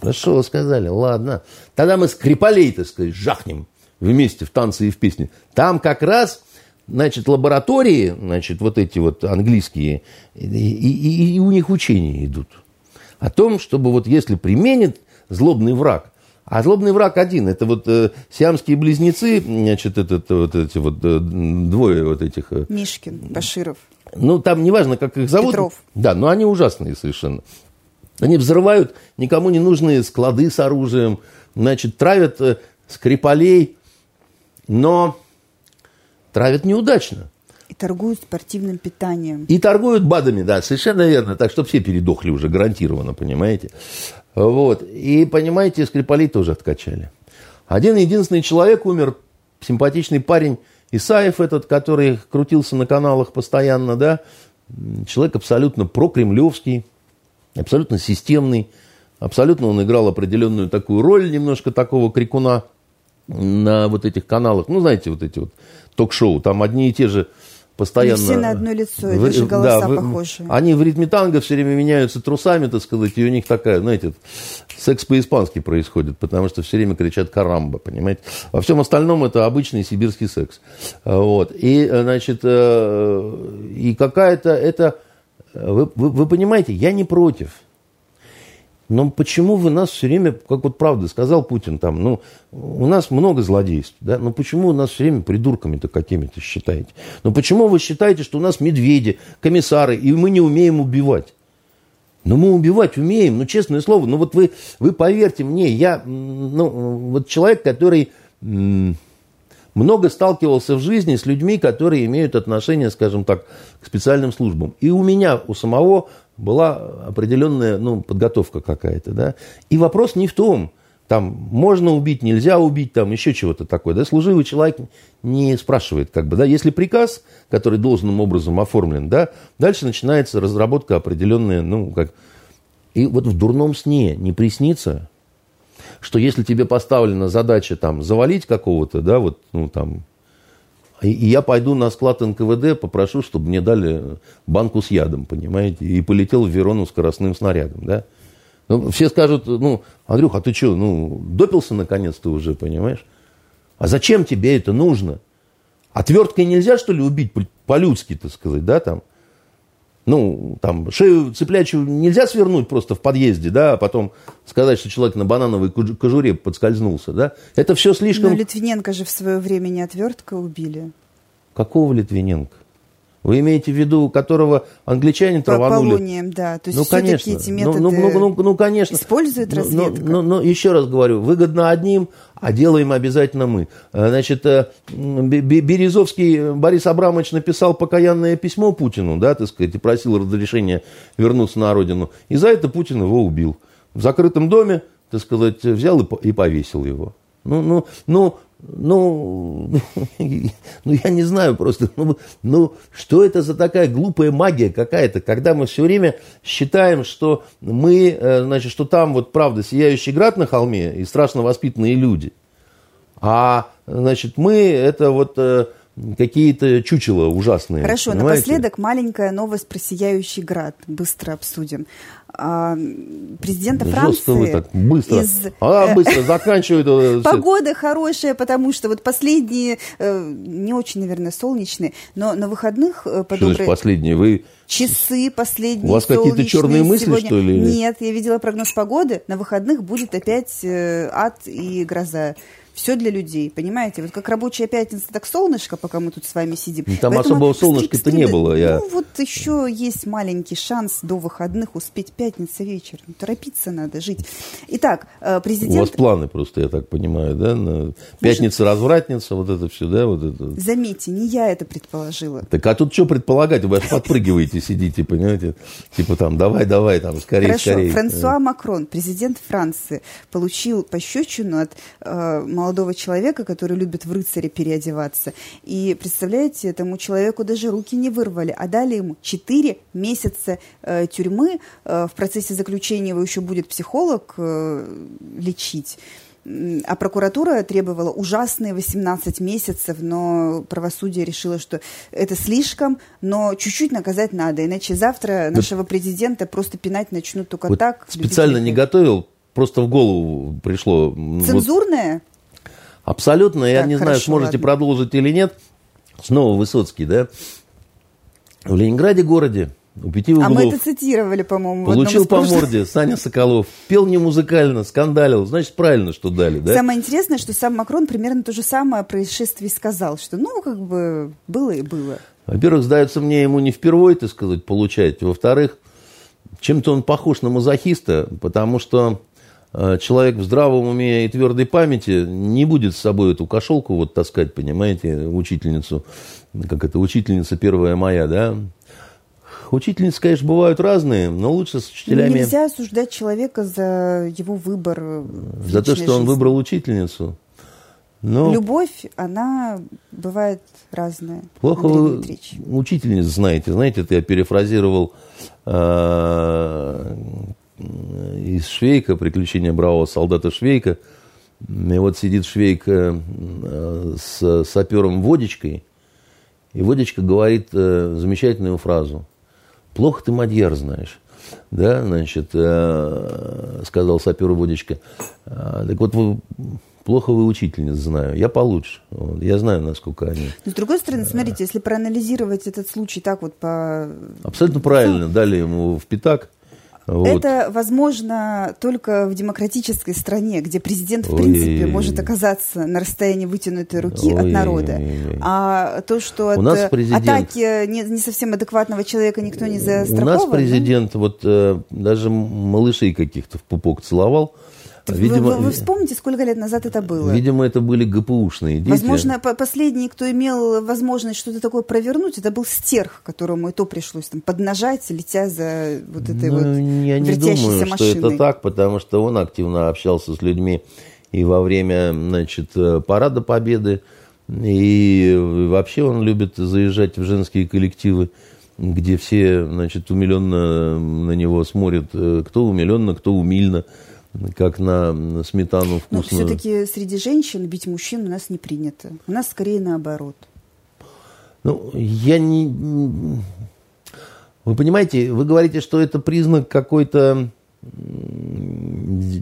хорошо, сказали, ладно. Тогда мы скрипалей, так сказать, жахнем вместе в танце и в песне. Там как раз значит, лаборатории, значит, вот эти вот английские, и, и, и у них учения идут. О том, чтобы вот если применит злобный враг, а злобный враг один, это вот э, сиамские близнецы, значит, это, это, вот эти вот э, двое вот этих... Э, Мишкин, Баширов. ну, там неважно, как их зовут. Петров. Да, но они ужасные совершенно. Они взрывают никому не нужные склады с оружием, значит, травят э, скрипалей, но травят неудачно. И торгуют спортивным питанием. И торгуют БАДами, да, совершенно верно. Так, чтобы все передохли уже, гарантированно, понимаете. Вот. И, понимаете, Скрипалей тоже откачали. Один единственный человек умер, симпатичный парень, Исаев этот, который крутился на каналах постоянно, да, человек абсолютно прокремлевский, абсолютно системный, абсолютно он играл определенную такую роль, немножко такого крикуна на вот этих каналах. Ну, знаете, вот эти вот ток-шоу, там одни и те же постоянно... Не все на одно лицо, и даже голоса да, похожие. Они в ритме танго все время меняются трусами, так сказать, и у них такая, знаете, секс по-испански происходит, потому что все время кричат «карамба», понимаете? Во всем остальном это обычный сибирский секс. Вот. И, значит, э, и какая-то это... Вы, вы, вы понимаете, я не против – но почему вы нас все время, как вот правда сказал Путин, там, ну, у нас много злодейств, да, но почему вы нас все время придурками-то какими-то считаете? Но почему вы считаете, что у нас медведи, комиссары, и мы не умеем убивать? Ну, мы убивать умеем, ну, честное слово, ну, вот вы, вы поверьте мне, я, ну, вот человек, который много сталкивался в жизни с людьми, которые имеют отношение, скажем так, к специальным службам. И у меня, у самого была определенная ну, подготовка какая-то. Да? И вопрос не в том, там можно убить, нельзя убить, там еще чего-то такое. Да? Служивый человек не спрашивает, как бы, да, если приказ, который должным образом оформлен, да, дальше начинается разработка определенная, ну, как... И вот в дурном сне не приснится, что если тебе поставлена задача там завалить какого-то, да, вот, ну, там, и, я пойду на склад НКВД, попрошу, чтобы мне дали банку с ядом, понимаете, и полетел в Верону скоростным снарядом, да. Ну, все скажут, ну, Андрюх, а ты что, ну, допился наконец-то уже, понимаешь? А зачем тебе это нужно? Отверткой нельзя, что ли, убить по-людски, так сказать, да, там? Ну, там, шею цыплячью нельзя свернуть просто в подъезде, да, а потом сказать, что человек на банановой кожуре подскользнулся, да. Это все слишком... Но Литвиненко же в свое время не отвертка убили. Какого Литвиненко? Вы имеете в виду, которого англичане По траванули? Полонием, да. То есть ну, конечно. эти методы ну, ну, ну, ну, конечно. использует ну, разведка. Ну, ну, ну, еще раз говорю, выгодно одним, а делаем обязательно мы. Э, значит, э, Березовский Борис Абрамович написал покаянное письмо Путину, да, так сказать, и просил разрешения вернуться на родину. И за это Путин его убил. В закрытом доме, так сказать, взял и повесил его. Ну, ну, ну, ну, *laughs* ну, я не знаю просто, ну, ну, что это за такая глупая магия какая-то, когда мы все время считаем, что мы, э, значит, что там вот правда сияющий град на холме и страшно воспитанные люди, а, значит, мы это вот э, какие-то чучела ужасные. Хорошо, понимаете? напоследок маленькая новость про сияющий град. Быстро обсудим. А, президента Франции... вы так быстро. Из... А, э, быстро, заканчивают. *laughs* Погода хорошая, потому что вот последние, э, не очень, наверное, солнечные, но на выходных э, по Что последние? Вы... Часы последние У вас какие-то черные мысли, сегодня... что ли? Нет, я видела прогноз погоды. На выходных будет опять ад и гроза все для людей, понимаете? Вот как рабочая пятница, так солнышко, пока мы тут с вами сидим. Ну, там Поэтому особого солнышка-то не было. Я... Ну, вот еще есть маленький шанс до выходных успеть пятница вечер. Ну, торопиться надо жить. Итак, э, президент... У вас планы просто, я так понимаю, да? На... Пятница, развратница, вот это все, да? Вот это. Заметьте, не я это предположила. Так а тут что предполагать? Вы аж подпрыгиваете, сидите, понимаете? Типа там, давай, давай, там, скорее, Хорошо. скорее. Франсуа Макрон, президент Франции, получил пощечину от э, молодого человека, который любит в рыцаре переодеваться. И, представляете, этому человеку даже руки не вырвали, а дали ему 4 месяца э, тюрьмы. Э, в процессе заключения его еще будет психолог э, лечить. А прокуратура требовала ужасные 18 месяцев, но правосудие решило, что это слишком, но чуть-чуть наказать надо, иначе завтра нашего президента просто пинать начнут только вот так. Специально не готовил, просто в голову пришло. Цензурное? Вот, Абсолютно, я так, не знаю, сможете ладно. продолжить или нет. Снова Высоцкий, да? В Ленинграде городе у пяти углов. А мы это цитировали, по-моему. Получил по морде Саня Соколов. Пел не музыкально, скандалил. Значит, правильно, что дали, да? Самое интересное, что сам Макрон примерно то же самое о происшествии сказал. Что, ну, как бы, было и было. Во-первых, сдается мне, ему не впервые, так сказать, получать. Во-вторых, чем-то он похож на мазохиста, потому что человек в здравом уме и твердой памяти не будет с собой эту кошелку вот таскать, понимаете, учительницу, как это, учительница первая моя, да, Учительницы, конечно, бывают разные, но лучше с учителями... Нельзя осуждать человека за его выбор За то, что он выбрал учительницу. Но... Любовь, она бывает разная. Плохо вы учительниц знаете. Знаете, это я перефразировал э, из Швейка, «Приключения бравого солдата Швейка». И вот сидит Швейка э, с сапером Водичкой, и Водичка говорит э, замечательную фразу. «Плохо ты мадьяр знаешь». Да, значит, э, сказал сапер Водичка. «А, так вот, вы Плохо вы учительниц знаю. Я получше. Вот. Я знаю, насколько они. Но с другой стороны, смотрите, если проанализировать этот случай так вот по... Абсолютно правильно. Дали ему в пятак. Вот. Это возможно только в демократической стране, где президент, в принципе, Ой. может оказаться на расстоянии вытянутой руки Ой. от народа. А то, что от нас президент... атаки не, не совсем адекватного человека никто не застрахован... У нас президент да? вот э, даже малышей каких-то в пупок целовал, Видимо, вы, вы, вспомните, сколько лет назад это было? Видимо, это были ГПУшные дети. Возможно, последний, кто имел возможность что-то такое провернуть, это был стерх, которому и то пришлось там поднажать, летя за вот этой ну, вот Я не думаю, машиной. что это так, потому что он активно общался с людьми и во время, значит, парада Победы, и вообще он любит заезжать в женские коллективы где все, значит, умиленно на него смотрят, кто умиленно, кто умильно как на сметану вкусную. Но все-таки среди женщин бить мужчин у нас не принято. У нас скорее наоборот. Ну, я не... Вы понимаете, вы говорите, что это признак какой-то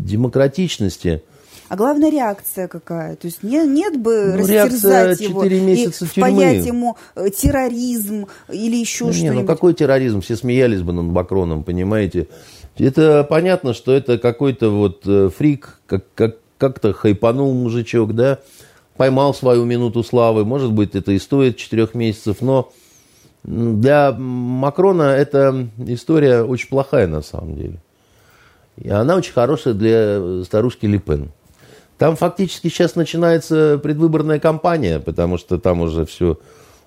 демократичности. А главная реакция какая? То есть нет, нет бы ну, растерзать его и впаять ему э, терроризм или еще ну, что-нибудь. Не, ну какой терроризм? Все смеялись бы над Макроном, понимаете? Это понятно, что это какой-то вот э, фрик, как, как, как-то хайпанул мужичок, да, поймал свою минуту славы. Может быть, это и стоит четырех месяцев, но для Макрона эта история очень плохая на самом деле. И она очень хорошая для старушки Липен. Там фактически сейчас начинается предвыборная кампания, потому что там уже все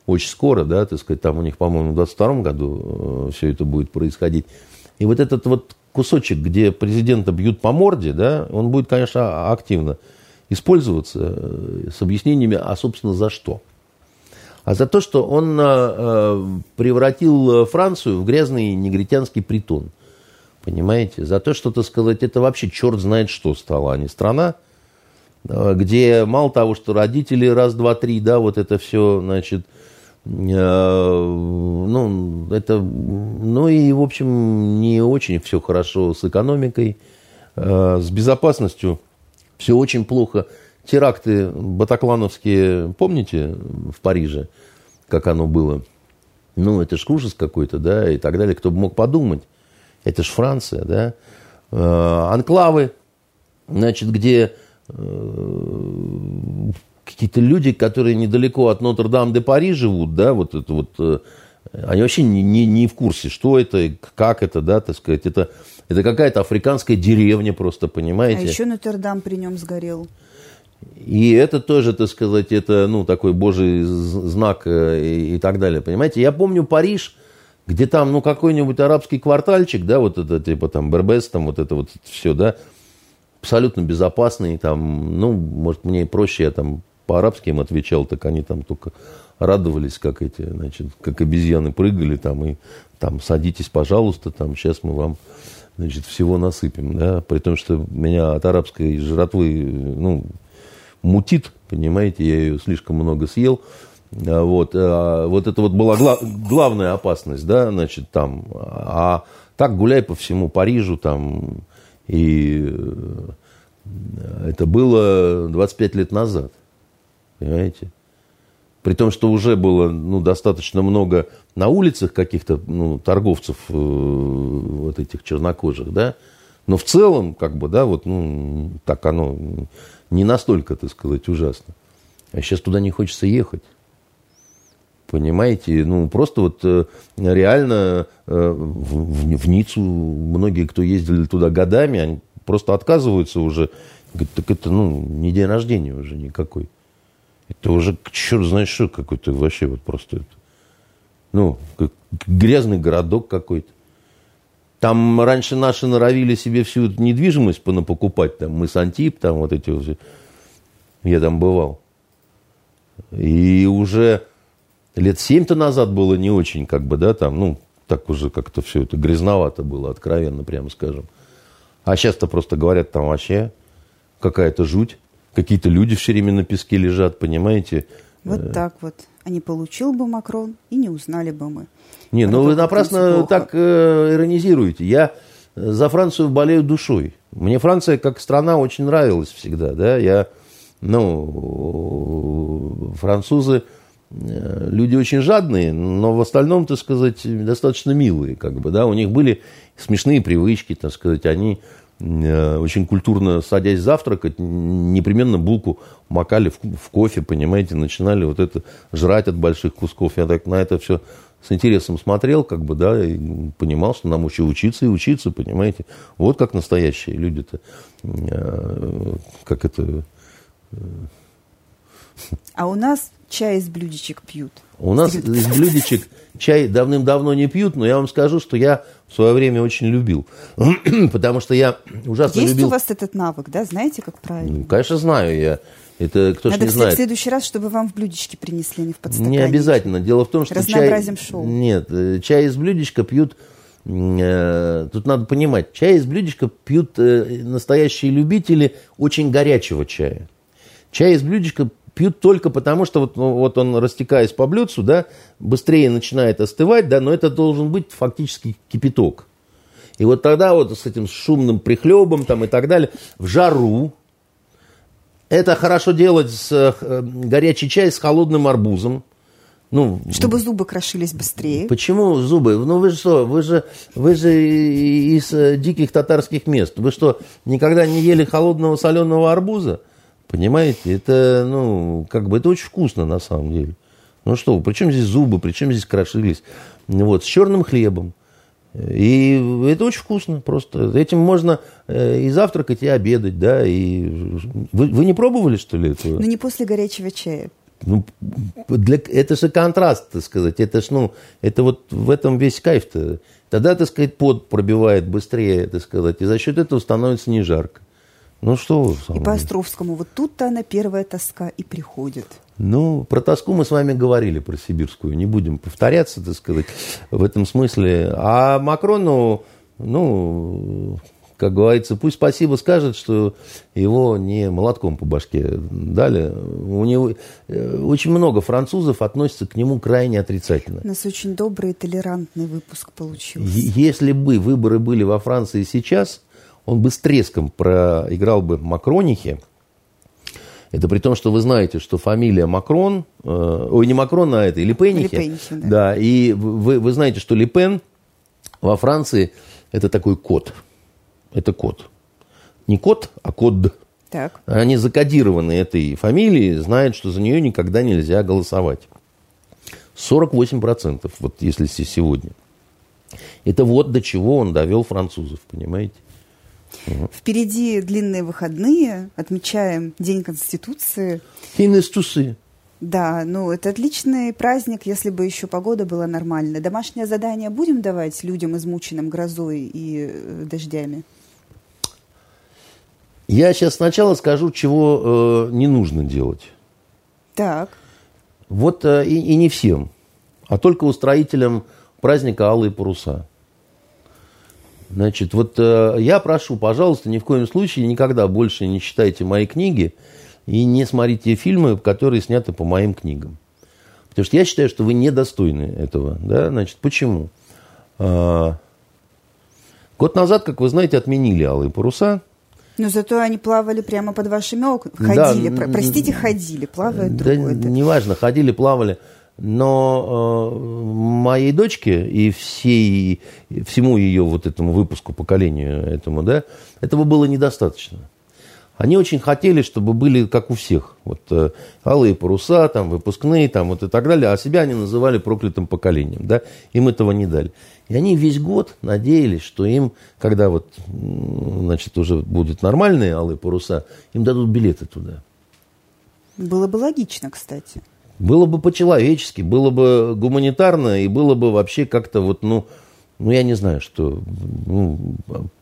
очень скоро, да, так сказать, там у них, по-моему, в 2022 году э, все это будет происходить. И вот этот вот кусочек, где президента бьют по морде, да, он будет, конечно, активно использоваться э, с объяснениями, а, собственно, за что. А за то, что он э, превратил Францию в грязный негритянский притон. Понимаете? За то, что, так сказать, это вообще черт знает что стало, а не страна, э, где мало того, что родители раз, два, три, да, вот это все, значит, Э, ну, это, ну и, в общем, не очень все хорошо с экономикой, э, с безопасностью все очень плохо. Теракты батаклановские, помните, в Париже, как оно было? Ну, это ж ужас какой-то, да, и так далее. Кто бы мог подумать? Это ж Франция, да. Э, анклавы, значит, где какие-то люди, которые недалеко от Нотр-Дам-де-Пари живут, да, вот это вот, э, они вообще не, не, не в курсе, что это, как это, да, так сказать, это, это какая-то африканская деревня просто, понимаете. А еще Нотр-Дам при нем сгорел. И это тоже, так сказать, это, ну, такой божий знак э, и, и так далее, понимаете. Я помню Париж, где там, ну, какой-нибудь арабский квартальчик, да, вот это, типа, там, Бербес, там, вот это вот все, да, абсолютно безопасный, там, ну, может, мне проще, я там по-арабски им отвечал, так они там только радовались, как эти, значит, как обезьяны прыгали там, и там, садитесь, пожалуйста, там, сейчас мы вам, значит, всего насыпем, да, при том, что меня от арабской жратвы, ну, мутит, понимаете, я ее слишком много съел, а вот, а, вот это вот была гла- главная опасность, да, значит, там, а так гуляй по всему Парижу, там, и э, это было 25 лет назад. Понимаете? При том, что уже было ну, достаточно много на улицах каких-то ну, торговцев э, вот этих чернокожих, да. Но в целом, как бы, да, вот, ну, так оно не настолько, так сказать, ужасно. А сейчас туда не хочется ехать. Понимаете, ну просто вот э, реально э, в, в Ниццу многие, кто ездили туда годами, они просто отказываются уже. Говорят, так это ну не день рождения уже никакой. Это уже черт знает что какой-то вообще вот просто это. Ну, как грязный городок какой-то. Там раньше наши норовили себе всю эту недвижимость понапокупать, там мы Антип, там вот эти вот. Я там бывал. И уже лет семь-то назад было не очень, как бы, да, там, ну, так уже как-то все это грязновато было, откровенно, прямо скажем. А сейчас-то просто говорят, там вообще какая-то жуть. Какие-то люди все время на песке лежат, понимаете? Вот э. так вот. А не получил бы Макрон, и не узнали бы мы. Не, ну вы напрасно так э, иронизируете. Я за Францию болею душой. Мне Франция как страна очень нравилась всегда, да. Я, ну, французы Э, люди очень жадные, но в остальном, так сказать, достаточно милые, как бы, да, у них были смешные привычки, так сказать, они э, очень культурно, садясь завтракать, непременно булку макали в, в кофе, понимаете, начинали вот это жрать от больших кусков. Я так на это все с интересом смотрел, как бы, да, и понимал, что нам еще учиться и учиться, понимаете. Вот как настоящие люди-то, э, как это... А у нас чай из блюдечек пьют? У нас из блюдечек чай давным-давно не пьют, но я вам скажу, что я в свое время очень любил. *clears throat* Потому что я ужасно Есть любил... у вас этот навык, да? Знаете, как правильно? Ну, конечно, знаю я. Это кто Надо не знает. в следующий раз, чтобы вам в блюдечке принесли, а не в подстаканнике. Не обязательно. Дело в том, что Разнообразим чай... шоу. Нет, э, чай из блюдечка пьют... Э, тут надо понимать, чай из блюдечка пьют э, настоящие любители очень горячего чая. Чай из блюдечка пьют только потому, что вот, ну, вот он, растекаясь по блюдцу, да, быстрее начинает остывать, да, но это должен быть фактически кипяток. И вот тогда вот с этим шумным прихлебом там и так далее, в жару, это хорошо делать с э, горячий чай с холодным арбузом. Ну, Чтобы зубы крошились быстрее. Почему зубы? Ну вы что, вы же, вы же из э, диких татарских мест. Вы что, никогда не ели холодного соленого арбуза? Понимаете, это, ну, как бы, это очень вкусно на самом деле. Ну что, при чем здесь зубы, при чем здесь крошились? Вот, с черным хлебом. И это очень вкусно просто. Этим можно э, и завтракать, и обедать, да. И... Вы, вы не пробовали, что ли, этого? Ну, не после горячего чая. Ну, для, это же контраст, так сказать. Это ж, ну, это вот в этом весь кайф-то. Тогда, так сказать, пот пробивает быстрее, так сказать, и за счет этого становится не жарко. Ну что вы? И по Островскому, вот тут-то она первая тоска и приходит. Ну, про тоску мы с вами говорили, про сибирскую. Не будем повторяться, так сказать, в этом смысле. А Макрону, ну, как говорится, пусть спасибо скажет, что его не молотком по башке дали. У него э, очень много французов относятся к нему крайне отрицательно. У нас очень добрый и толерантный выпуск получился. Если бы выборы были во Франции сейчас, он бы с треском проиграл бы Макронихе. Это при том, что вы знаете, что фамилия Макрон, э, ой, не Макрон, а это Липенихе. Липенихе да. да. И вы, вы знаете, что Липен во Франции это такой код. Это код. Не код, а код. Так. Они закодированы этой фамилией, знают, что за нее никогда нельзя голосовать. 48%, вот если сегодня. Это вот до чего он довел французов, понимаете? Впереди длинные выходные, отмечаем День Конституции. Финестусы. Да, ну это отличный праздник, если бы еще погода была нормальная. Домашнее задание будем давать людям, измученным грозой и э, дождями? Я сейчас сначала скажу, чего э, не нужно делать. Так. Вот э, и, и не всем, а только устроителям праздника Алые паруса. Значит, вот э, я прошу, пожалуйста, ни в коем случае никогда больше не читайте мои книги и не смотрите фильмы, которые сняты по моим книгам. Потому что я считаю, что вы недостойны этого. Да? Значит, почему? А, год назад, как вы знаете, отменили алые паруса. Но зато они плавали прямо под вашими окнами. Ходили, да, простите, ходили, плавают да, другое. Неважно, ходили, плавали. Но э, моей дочке и всей, всему ее вот этому выпуску, поколению этому, да, этого было недостаточно. Они очень хотели, чтобы были как у всех. Вот э, алые паруса, там, выпускные, там, вот и так далее. А себя они называли проклятым поколением. Да? Им этого не дали. И они весь год надеялись, что им, когда вот, значит, уже будут нормальные алые паруса, им дадут билеты туда. Было бы логично, кстати. Было бы по-человечески, было бы гуманитарно, и было бы вообще как-то вот, ну, ну, я не знаю, что, ну,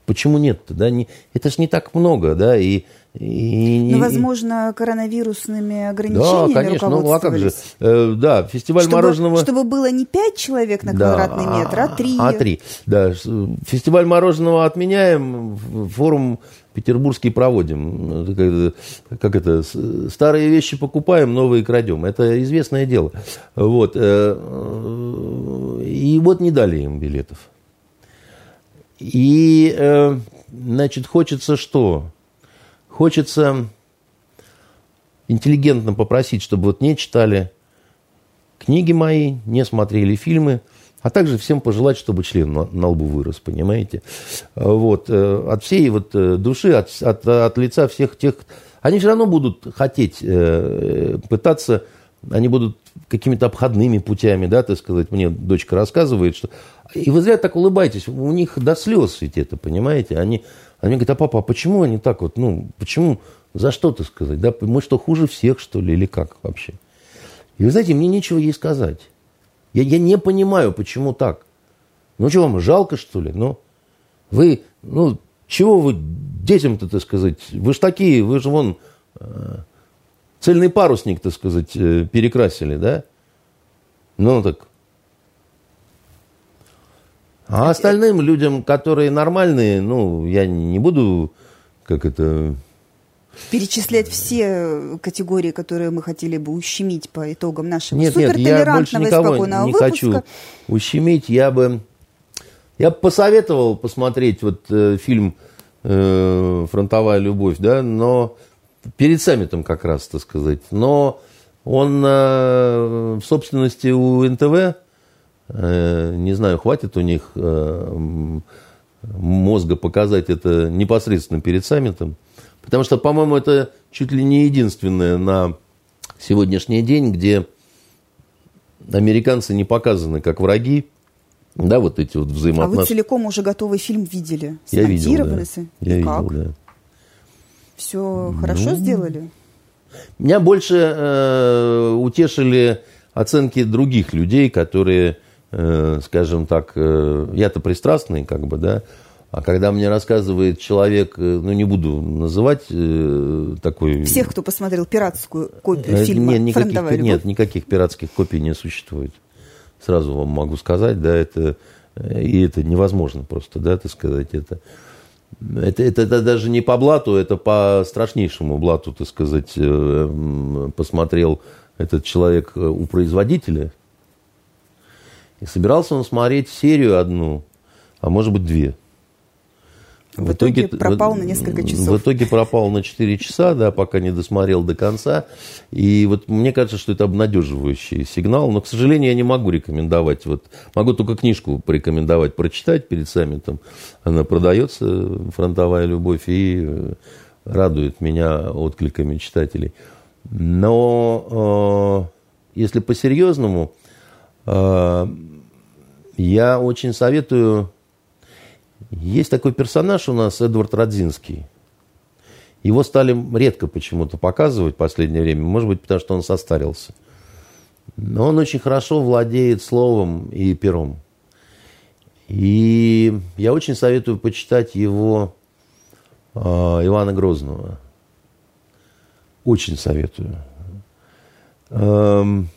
почему нет-то, да, не, это ж не так много, да, и и, ну, возможно, коронавирусными ограничениями Да, конечно, ну а как же, э, да, фестиваль чтобы, мороженого... Чтобы было не пять человек на да, квадратный метр, а три. А три, да. Фестиваль мороженого отменяем, форум петербургский проводим. Как, это, старые вещи покупаем, новые крадем. Это известное дело. Вот. Э, и вот не дали им билетов. И, э, значит, хочется что? Хочется интеллигентно попросить, чтобы вот не читали книги мои, не смотрели фильмы, а также всем пожелать, чтобы член на, на лбу вырос, понимаете? Вот, э, от всей вот э, души, от, от, от лица всех тех... Они все равно будут хотеть э, пытаться, они будут какими-то обходными путями, да, так сказать, мне дочка рассказывает, что... И вы зря так улыбаетесь, у них до слез ведь это, понимаете? Они, они говорят, а папа, а почему они так вот, ну, почему, за что-то сказать, да, мы что, хуже всех, что ли, или как вообще? И вы знаете, мне нечего ей сказать. Я, я не понимаю, почему так. Ну, что вам, жалко, что ли? Ну, вы, ну, чего вы детям-то, так сказать, вы же такие, вы же вон э, цельный парусник, так сказать, э, перекрасили, да? Ну, так а остальным людям, которые нормальные, ну, я не буду, как это... Перечислять все категории, которые мы хотели бы ущемить по итогам нашего нет, нет, я больше никого не выпуска. хочу ущемить. Я бы, я бы посоветовал посмотреть вот э, фильм э, «Фронтовая любовь», да, но перед саммитом как раз, так сказать. Но он э, в собственности у НТВ, Э, не знаю, хватит у них э, мозга показать это непосредственно перед саммитом. Потому что, по-моему, это чуть ли не единственное на сегодняшний день, где американцы не показаны как враги, да, вот эти вот взаимоотношения. А вы целиком уже готовый фильм видели? Я видел, да. Я как? да. Все ну, хорошо сделали? Меня больше э, утешили оценки других людей, которые Э, скажем так, э, я-то пристрастный, как бы, да, а когда мне рассказывает человек, э, ну не буду называть такой... Всех, кто посмотрел пиратскую копию фильма нет, никаких, любовь». Нет, никаких пиратских копий не существует. Сразу вам могу сказать, да, это... И это невозможно просто, да, так сказать, это... Это, это, это даже не по блату, это по страшнейшему блату, так сказать, посмотрел этот человек у производителя – и собирался он смотреть серию одну, а может быть две. В, в итоге, итоге пропал на несколько часов. В итоге пропал на 4 часа, да, пока не досмотрел до конца. И вот мне кажется, что это обнадеживающий сигнал. Но, к сожалению, я не могу рекомендовать. Вот, могу только книжку порекомендовать, прочитать перед саммитом. Она продается, «Фронтовая любовь», и э, радует меня откликами читателей. Но э, если по-серьезному, э, я очень советую... Есть такой персонаж у нас, Эдвард Родзинский. Его стали редко почему-то показывать в последнее время. Может быть, потому что он состарился. Но он очень хорошо владеет словом и пером. И я очень советую почитать его э, Ивана Грозного. Очень советую. Эм,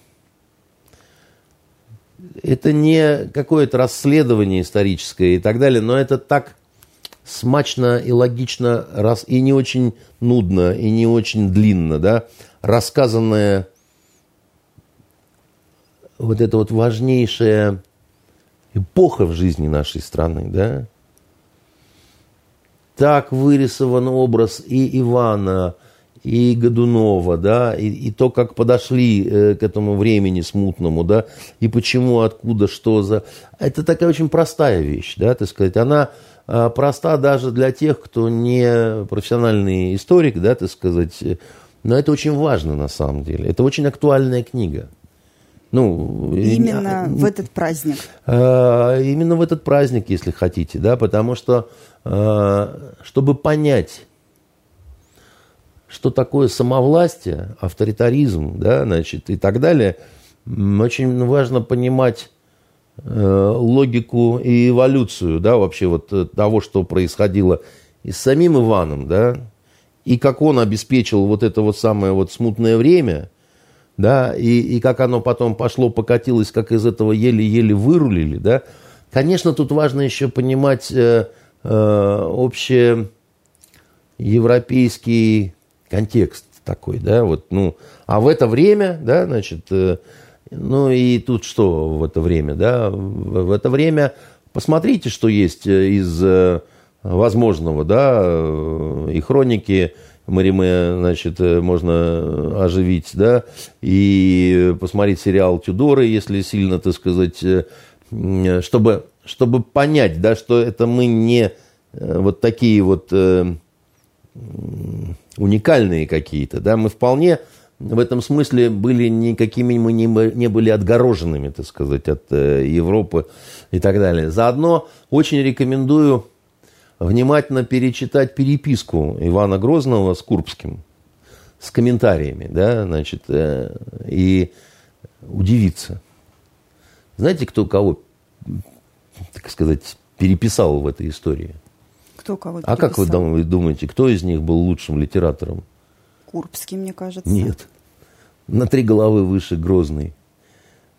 это не какое-то расследование историческое и так далее, но это так смачно и логично, раз, и не очень нудно, и не очень длинно, да, рассказанная вот эта вот важнейшая эпоха в жизни нашей страны, да. Так вырисован образ и Ивана, и Годунова, да, и, и то, как подошли э, к этому времени смутному, да, и почему, откуда, что за... Это такая очень простая вещь, да, так сказать, она э, проста даже для тех, кто не профессиональный историк, да, так сказать. Но это очень важно на самом деле. Это очень актуальная книга. Ну, именно и, в этот праздник. Э, именно в этот праздник, если хотите, да, потому что, э, чтобы понять, что такое самовластие, авторитаризм, да, значит, и так далее, очень важно понимать э, логику и эволюцию, да, вообще вот э, того, что происходило и с самим Иваном, да, и как он обеспечил вот это вот самое вот смутное время – да, и, и как оно потом пошло, покатилось, как из этого еле-еле вырулили, да. Конечно, тут важно еще понимать э, э, общий европейский контекст такой, да, вот, ну, а в это время, да, значит, э, ну и тут что в это время, да, в, это время посмотрите, что есть э, из э, возможного, да, и хроники Мариме, значит, можно оживить, да, и посмотреть сериал «Тюдоры», если сильно, так сказать, чтобы, чтобы понять, да, что это мы не вот такие вот уникальные какие-то, да, мы вполне в этом смысле были никакими, мы не, не были отгороженными, так сказать, от Европы и так далее. Заодно очень рекомендую внимательно перечитать переписку Ивана Грозного с Курбским, с комментариями, да, значит, э, и удивиться. Знаете, кто кого, так сказать, переписал в этой истории? Кто кого А как вы думаете, кто из них был лучшим литератором? Курбский, мне кажется. Нет. На три головы выше Грозный.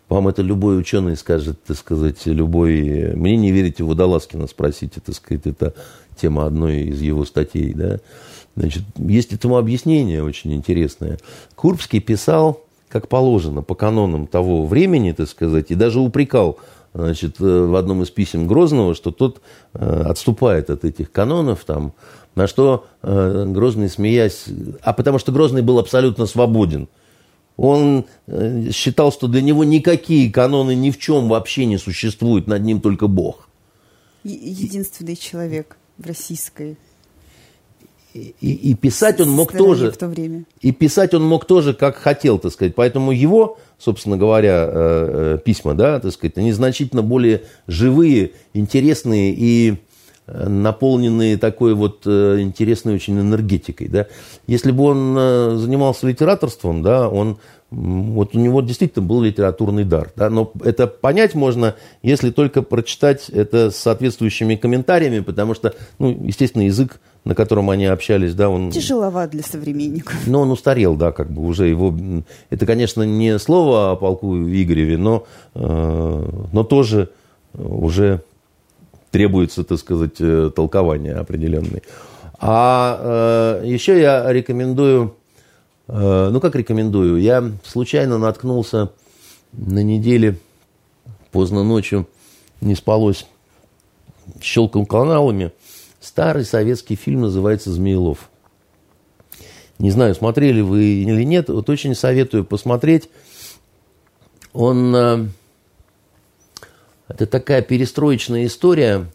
Вам это любой ученый скажет, так сказать, любой... Мне не верите, Водолазкина спросите, так сказать, это тема одной из его статей, да. Значит, есть этому объяснение очень интересное. Курбский писал, как положено, по канонам того времени, так сказать, и даже упрекал значит, в одном из писем Грозного, что тот э, отступает от этих канонов, там, на что э, Грозный, смеясь, а потому что Грозный был абсолютно свободен – он э, считал, что для него никакие каноны ни в чем вообще не существуют, над ним только Бог. Единственный человек в российской и, и писать он мог тоже. В то время. И писать он мог тоже, как хотел, так сказать. Поэтому его, собственно говоря, э, э, письма, да, так сказать, они значительно более живые, интересные и наполненные такой вот э, интересной очень энергетикой, да. Если бы он э, занимался литераторством, да, он вот у него действительно был литературный дар, да, но это понять можно, если только прочитать это с соответствующими комментариями, потому что, ну, естественно, язык, на котором они общались, да, он... Тяжеловат для современников. Но он устарел, да, как бы уже его... Это, конечно, не слово о полку Игореве, но, э, но тоже уже требуется, так сказать, э, толкование определенное. А э, еще я рекомендую, ну как рекомендую, я случайно наткнулся на неделе поздно ночью, не спалось, щелкал каналами, старый советский фильм называется «Змеелов». Не знаю, смотрели вы или нет, вот очень советую посмотреть. Он э, это такая перестроечная история,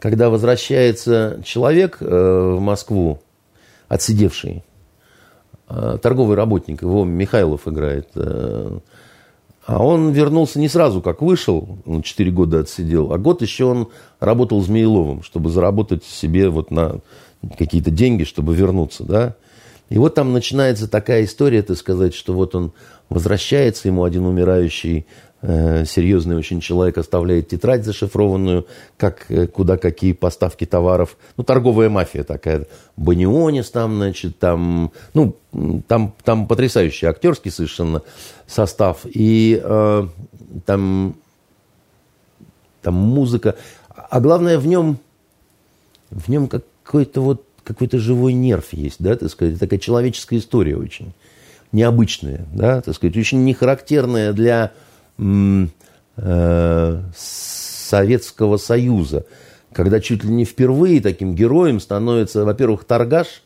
когда возвращается человек э, в Москву, отсидевший, э, торговый работник, его Михайлов играет, э, а он вернулся не сразу, как вышел, он 4 года отсидел, а год еще он работал Змеиловым, чтобы заработать себе вот на какие-то деньги, чтобы вернуться, да. И вот там начинается такая история, так сказать, что вот он возвращается, ему один умирающий серьезный очень человек оставляет тетрадь зашифрованную, как, э, куда какие поставки товаров. Ну, торговая мафия такая. Банионис там, значит, там, ну, там, там потрясающий актерский совершенно состав. И э, там, там музыка. А главное, в нем, в нем какой-то вот какой-то живой нерв есть, да, так сказать, такая человеческая история очень необычная, да, так сказать, очень нехарактерная для Э, Советского Союза, когда чуть ли не впервые таким героем становится, во-первых, торгаш,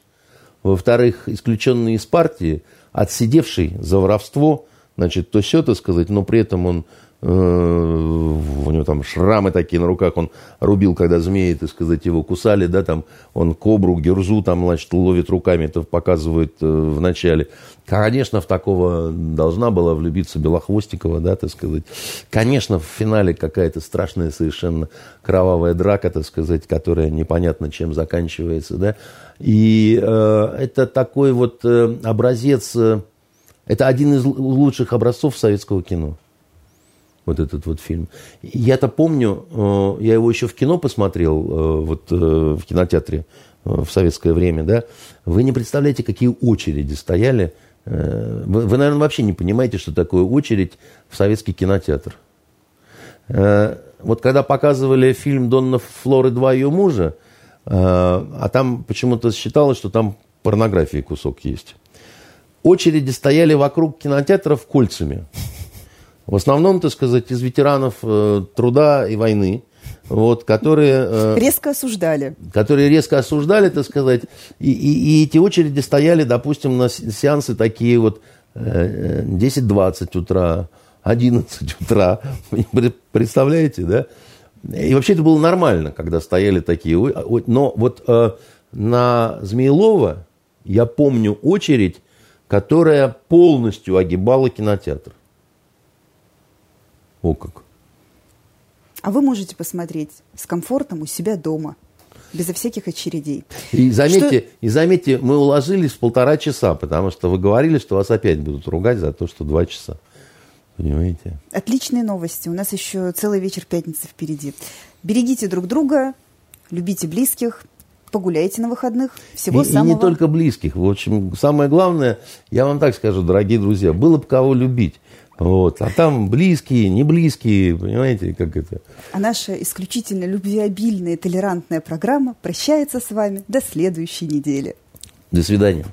во-вторых, исключенный из партии, отсидевший за воровство, значит, то все, так сказать, но при этом он э, у него там шрамы такие на руках, он рубил, когда змеи, так сказать, его кусали, да, там он кобру, герзу там, значит, ловит руками, это показывает э, в начале. Конечно, в такого должна была влюбиться Белохвостикова, да, так сказать. Конечно, в финале какая-то страшная совершенно кровавая драка, так сказать, которая непонятно чем заканчивается, да. И э, это такой вот э, образец, э, это один из лучших образцов советского кино вот этот вот фильм. Я-то помню, э, я его еще в кино посмотрел, э, вот э, в кинотеатре в советское время, да. Вы не представляете, какие очереди стояли. Вы, вы, наверное, вообще не понимаете, что такое очередь в советский кинотеатр. Вот когда показывали фильм Донна Флоры два ее мужа, а там почему-то считалось, что там порнографии кусок есть. Очереди стояли вокруг кинотеатров кольцами. В основном, так сказать, из ветеранов э, труда и войны, вот, которые... Э, резко осуждали. Которые резко осуждали, так сказать. И, и, и эти очереди стояли, допустим, на сеансы такие вот э, 10-20 утра, 11 утра. Представляете, да? И вообще это было нормально, когда стояли такие. Но вот э, на Змеелова я помню очередь, которая полностью огибала кинотеатр. О как. А вы можете посмотреть с комфортом у себя дома, безо всяких очередей. И заметьте, что... и заметьте, мы уложились в полтора часа, потому что вы говорили, что вас опять будут ругать за то, что два часа. Понимаете? Отличные новости. У нас еще целый вечер пятницы впереди. Берегите друг друга, любите близких, погуляйте на выходных. Всего и, самого. И не только близких. В общем, самое главное, я вам так скажу, дорогие друзья, было бы кого любить. Вот. А там близкие, не близкие, понимаете, как это. А наша исключительно любвеобильная, толерантная программа прощается с вами до следующей недели. До свидания.